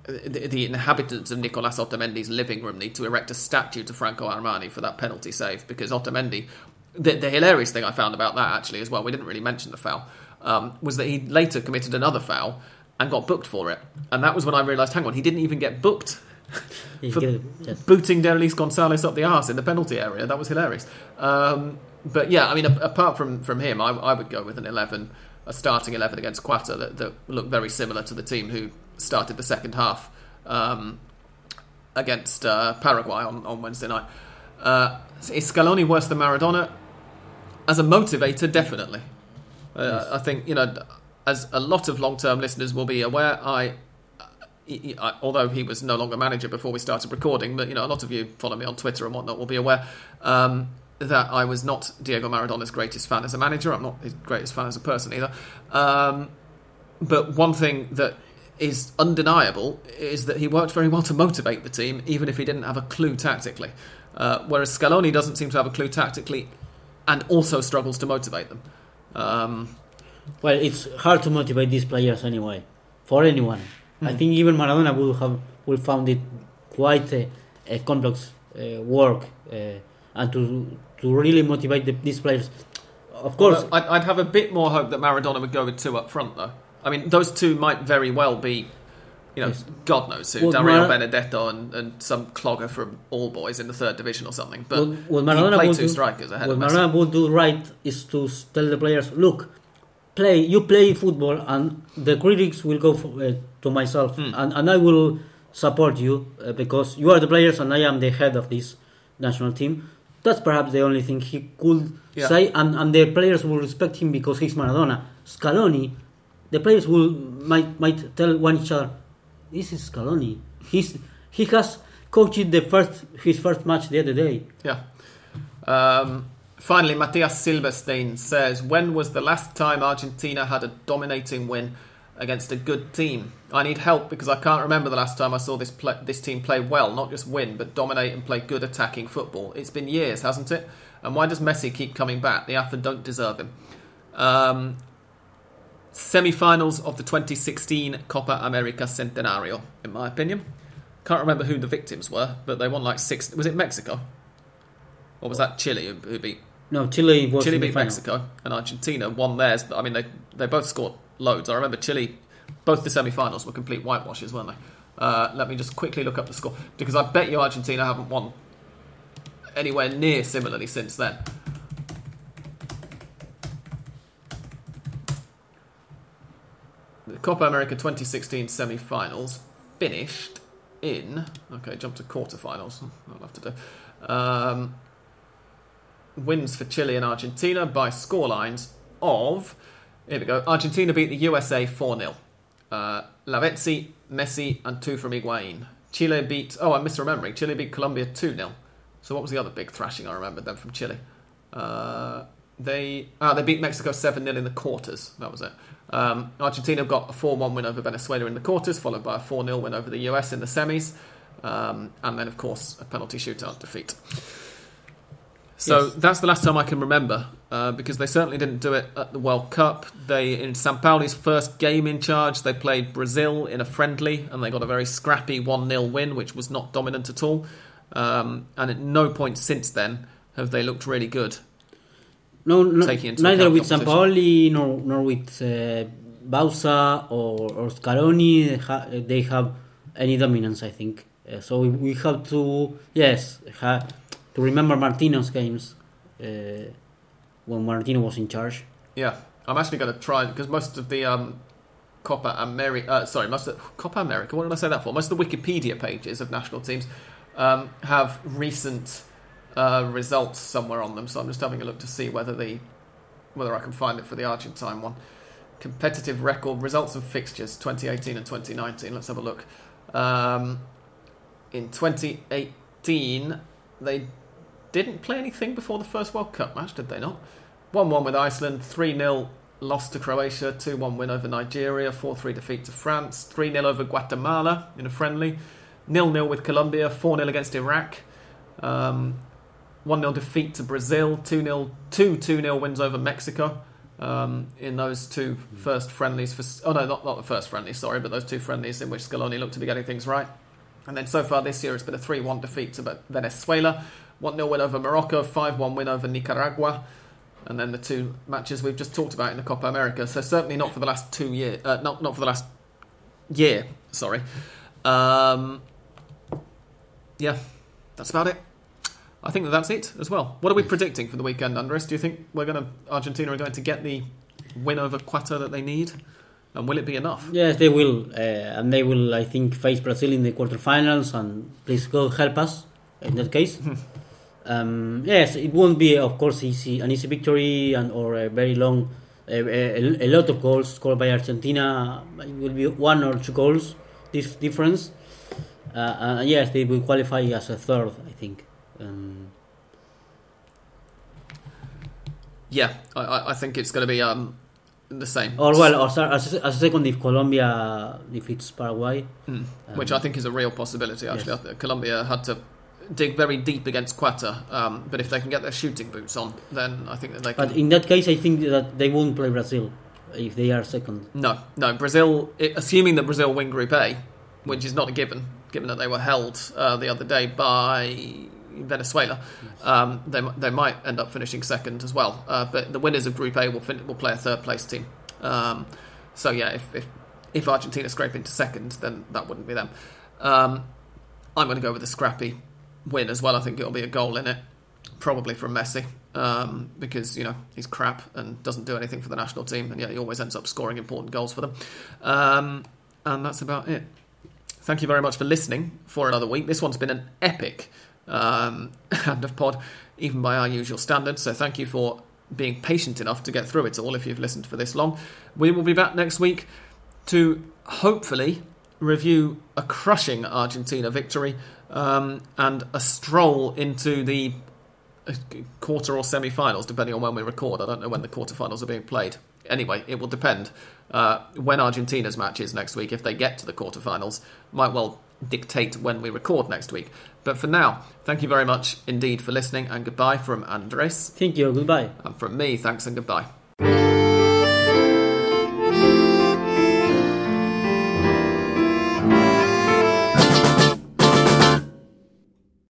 the, the, inhabitants of Nicolas Otamendi's living room need to erect a statue to Franco Armani for that penalty save because Otamendi. The, the hilarious thing I found about that actually as well, we didn't really mention the foul, um, was that he later committed another foul and got booked for it. And that was when I realised, hang on, he didn't even get booked [LAUGHS] for yes. booting Derlis Gonzalez up the arse in the penalty area. That was hilarious. Um, but yeah, I mean, apart from from him, I, I, would go with an eleven, a starting eleven against Qatar that, that looked very similar to the team who started the second half um, against uh, Paraguay on, on Wednesday night. Uh, is Scaloni worse than Maradona? As a motivator, definitely. Uh, yes. I think you know, as a lot of long-term listeners will be aware, I although he was no longer manager before we started recording, but you know a lot of you follow me on Twitter and whatnot will be aware um, that I was not Diego Maradona's greatest fan as a manager. I'm not his greatest fan as a person either. Um, but one thing that is undeniable is that he worked very well to motivate the team, even if he didn't have a clue tactically. Uh, whereas Scaloni doesn't seem to have a clue tactically, and also struggles to motivate them. Um, well, it's hard to motivate these players anyway, for anyone. Mm. I think even Maradona would have would found it quite a, a complex uh, work uh, and to to really motivate the, these players. Of course, I'd, I'd, have a bit more hope that Maradona would go with two up front, though. I mean, those two might very well be, you know, yes. God knows who, well, Dario Mar- Benedetto and, and some clogger from All Boys in the third division or something. But well, Maradona play two do, strikers ahead. What Maradona would do right is to tell the players, look, play you play football and the critics will go for, uh, to myself mm. and, and I will support you uh, because you are the players and I am the head of this national team. That's perhaps the only thing he could yeah. say and, and the players will respect him because he's Maradona. Scaloni the players will might might tell one each other this is Scaloni. He's he has coached the first his first match the other day. Yeah. Um Finally, Matthias Silverstein says, When was the last time Argentina had a dominating win against a good team? I need help because I can't remember the last time I saw this play, this team play well, not just win, but dominate and play good attacking football. It's been years, hasn't it? And why does Messi keep coming back? The AFA don't deserve him. Um, Semi-finals of the 2016 Copa America Centenario, in my opinion. Can't remember who the victims were, but they won like six. Was it Mexico? Or was that Chile who beat no, Chile was Chile beat Mexico and Argentina won theirs. But I mean, they they both scored loads. I remember Chile, both the semi-finals were complete whitewashes, weren't they? Uh, let me just quickly look up the score because I bet you Argentina haven't won anywhere near similarly since then. The Copa America 2016 semi-finals finished in okay, jump to quarterfinals. I'll have to do. Um, wins for Chile and Argentina by scorelines of. Here we go. Argentina beat the USA 4 0. Uh, Lavezzi, Messi, and two from Higuain. Chile beat. Oh, I'm misremembering. Chile beat Colombia 2 0. So, what was the other big thrashing I remembered then from Chile? Uh, they ah, they beat Mexico 7 0 in the quarters. That was it. Um, Argentina got a 4 1 win over Venezuela in the quarters, followed by a 4 0 win over the US in the semis. Um, and then, of course, a penalty shootout defeat. So yes. that's the last time I can remember uh, because they certainly didn't do it at the World Cup. They in Sampaoli's first game in charge, they played Brazil in a friendly and they got a very scrappy one 0 win, which was not dominant at all. Um, and at no point since then have they looked really good. No, no neither with Sampaoli nor nor with uh, Bauza or, or Scaloni. They have any dominance. I think uh, so. We, we have to yes ha, to remember Martino's games uh, when Martino was in charge. Yeah, I'm actually going to try because most of the um, Copa America, uh, sorry, most of Copa America. What did I say that for? Most of the Wikipedia pages of national teams um, have recent uh, results somewhere on them. So I'm just having a look to see whether the whether I can find it for the Argentine one. Competitive record results of fixtures 2018 and 2019. Let's have a look. Um, in 2018, they didn't play anything before the first World Cup match, did they not? 1 1 with Iceland, 3 0 loss to Croatia, 2 1 win over Nigeria, 4 3 defeat to France, 3 0 over Guatemala in a friendly, 0 0 with Colombia, 4 0 against Iraq, um, 1 0 defeat to Brazil, 2 0 2 2 0 wins over Mexico. Um, in those two first friendlies for oh no not, not the first friendly sorry but those two friendlies in which Scaloni looked to be getting things right and then so far this year it's been a 3-1 defeat to Venezuela 1-0 win over Morocco 5-1 win over Nicaragua and then the two matches we've just talked about in the Copa America. So certainly not for the last two years, uh, not not for the last year. Sorry. Um, yeah, that's about it. I think that that's it as well. What are we predicting for the weekend, Andres? Do you think we're going to Argentina are going to get the win over Qatar that they need? And will it be enough? Yes, they will, uh, and they will. I think face Brazil in the quarterfinals, and please God help us in that case. [LAUGHS] Um, yes, it won't be, of course, easy an easy victory and or a very long, a, a, a, lot of goals scored by Argentina. It will be one or two goals this difference. Uh, uh, yes, they will qualify as a third, I think. Um, yeah, I, I think it's going to be um, the same. Or well, or as, as a second if Colombia defeats Paraguay, mm, um, which I think is a real possibility. Actually, yes. Colombia had to dig very deep against Qatar. Um, but if they can get their shooting boots on, then I think that they can. But in that case, I think that they won't play Brazil if they are second. No, no. Brazil, assuming that Brazil win Group A, which is not a given, given that they were held uh, the other day by Venezuela, um, they they might end up finishing second as well. Uh, but the winners of Group A will fin- will play a third place team. Um, so yeah, if, if if Argentina scrape into second, then that wouldn't be them. Um, I'm going to go with the scrappy win as well. I think it'll be a goal in it, probably from Messi, um, because you know he's crap and doesn't do anything for the national team, and yet he always ends up scoring important goals for them. Um, and that's about it. Thank you very much for listening for another week. This one's been an epic um, [LAUGHS] Hand of Pod, even by our usual standards. So thank you for being patient enough to get through it all if you've listened for this long. We will be back next week to hopefully review a crushing Argentina victory um, and a stroll into the uh, quarter or semi-finals, depending on when we record. I don't know when the quarter-finals are being played. Anyway, it will depend uh, when Argentina's match is next week. If they get to the quarter-finals, might well dictate when we record next week. But for now, thank you very much indeed for listening, and goodbye from Andres. Thank you. Goodbye. And from me, thanks and goodbye.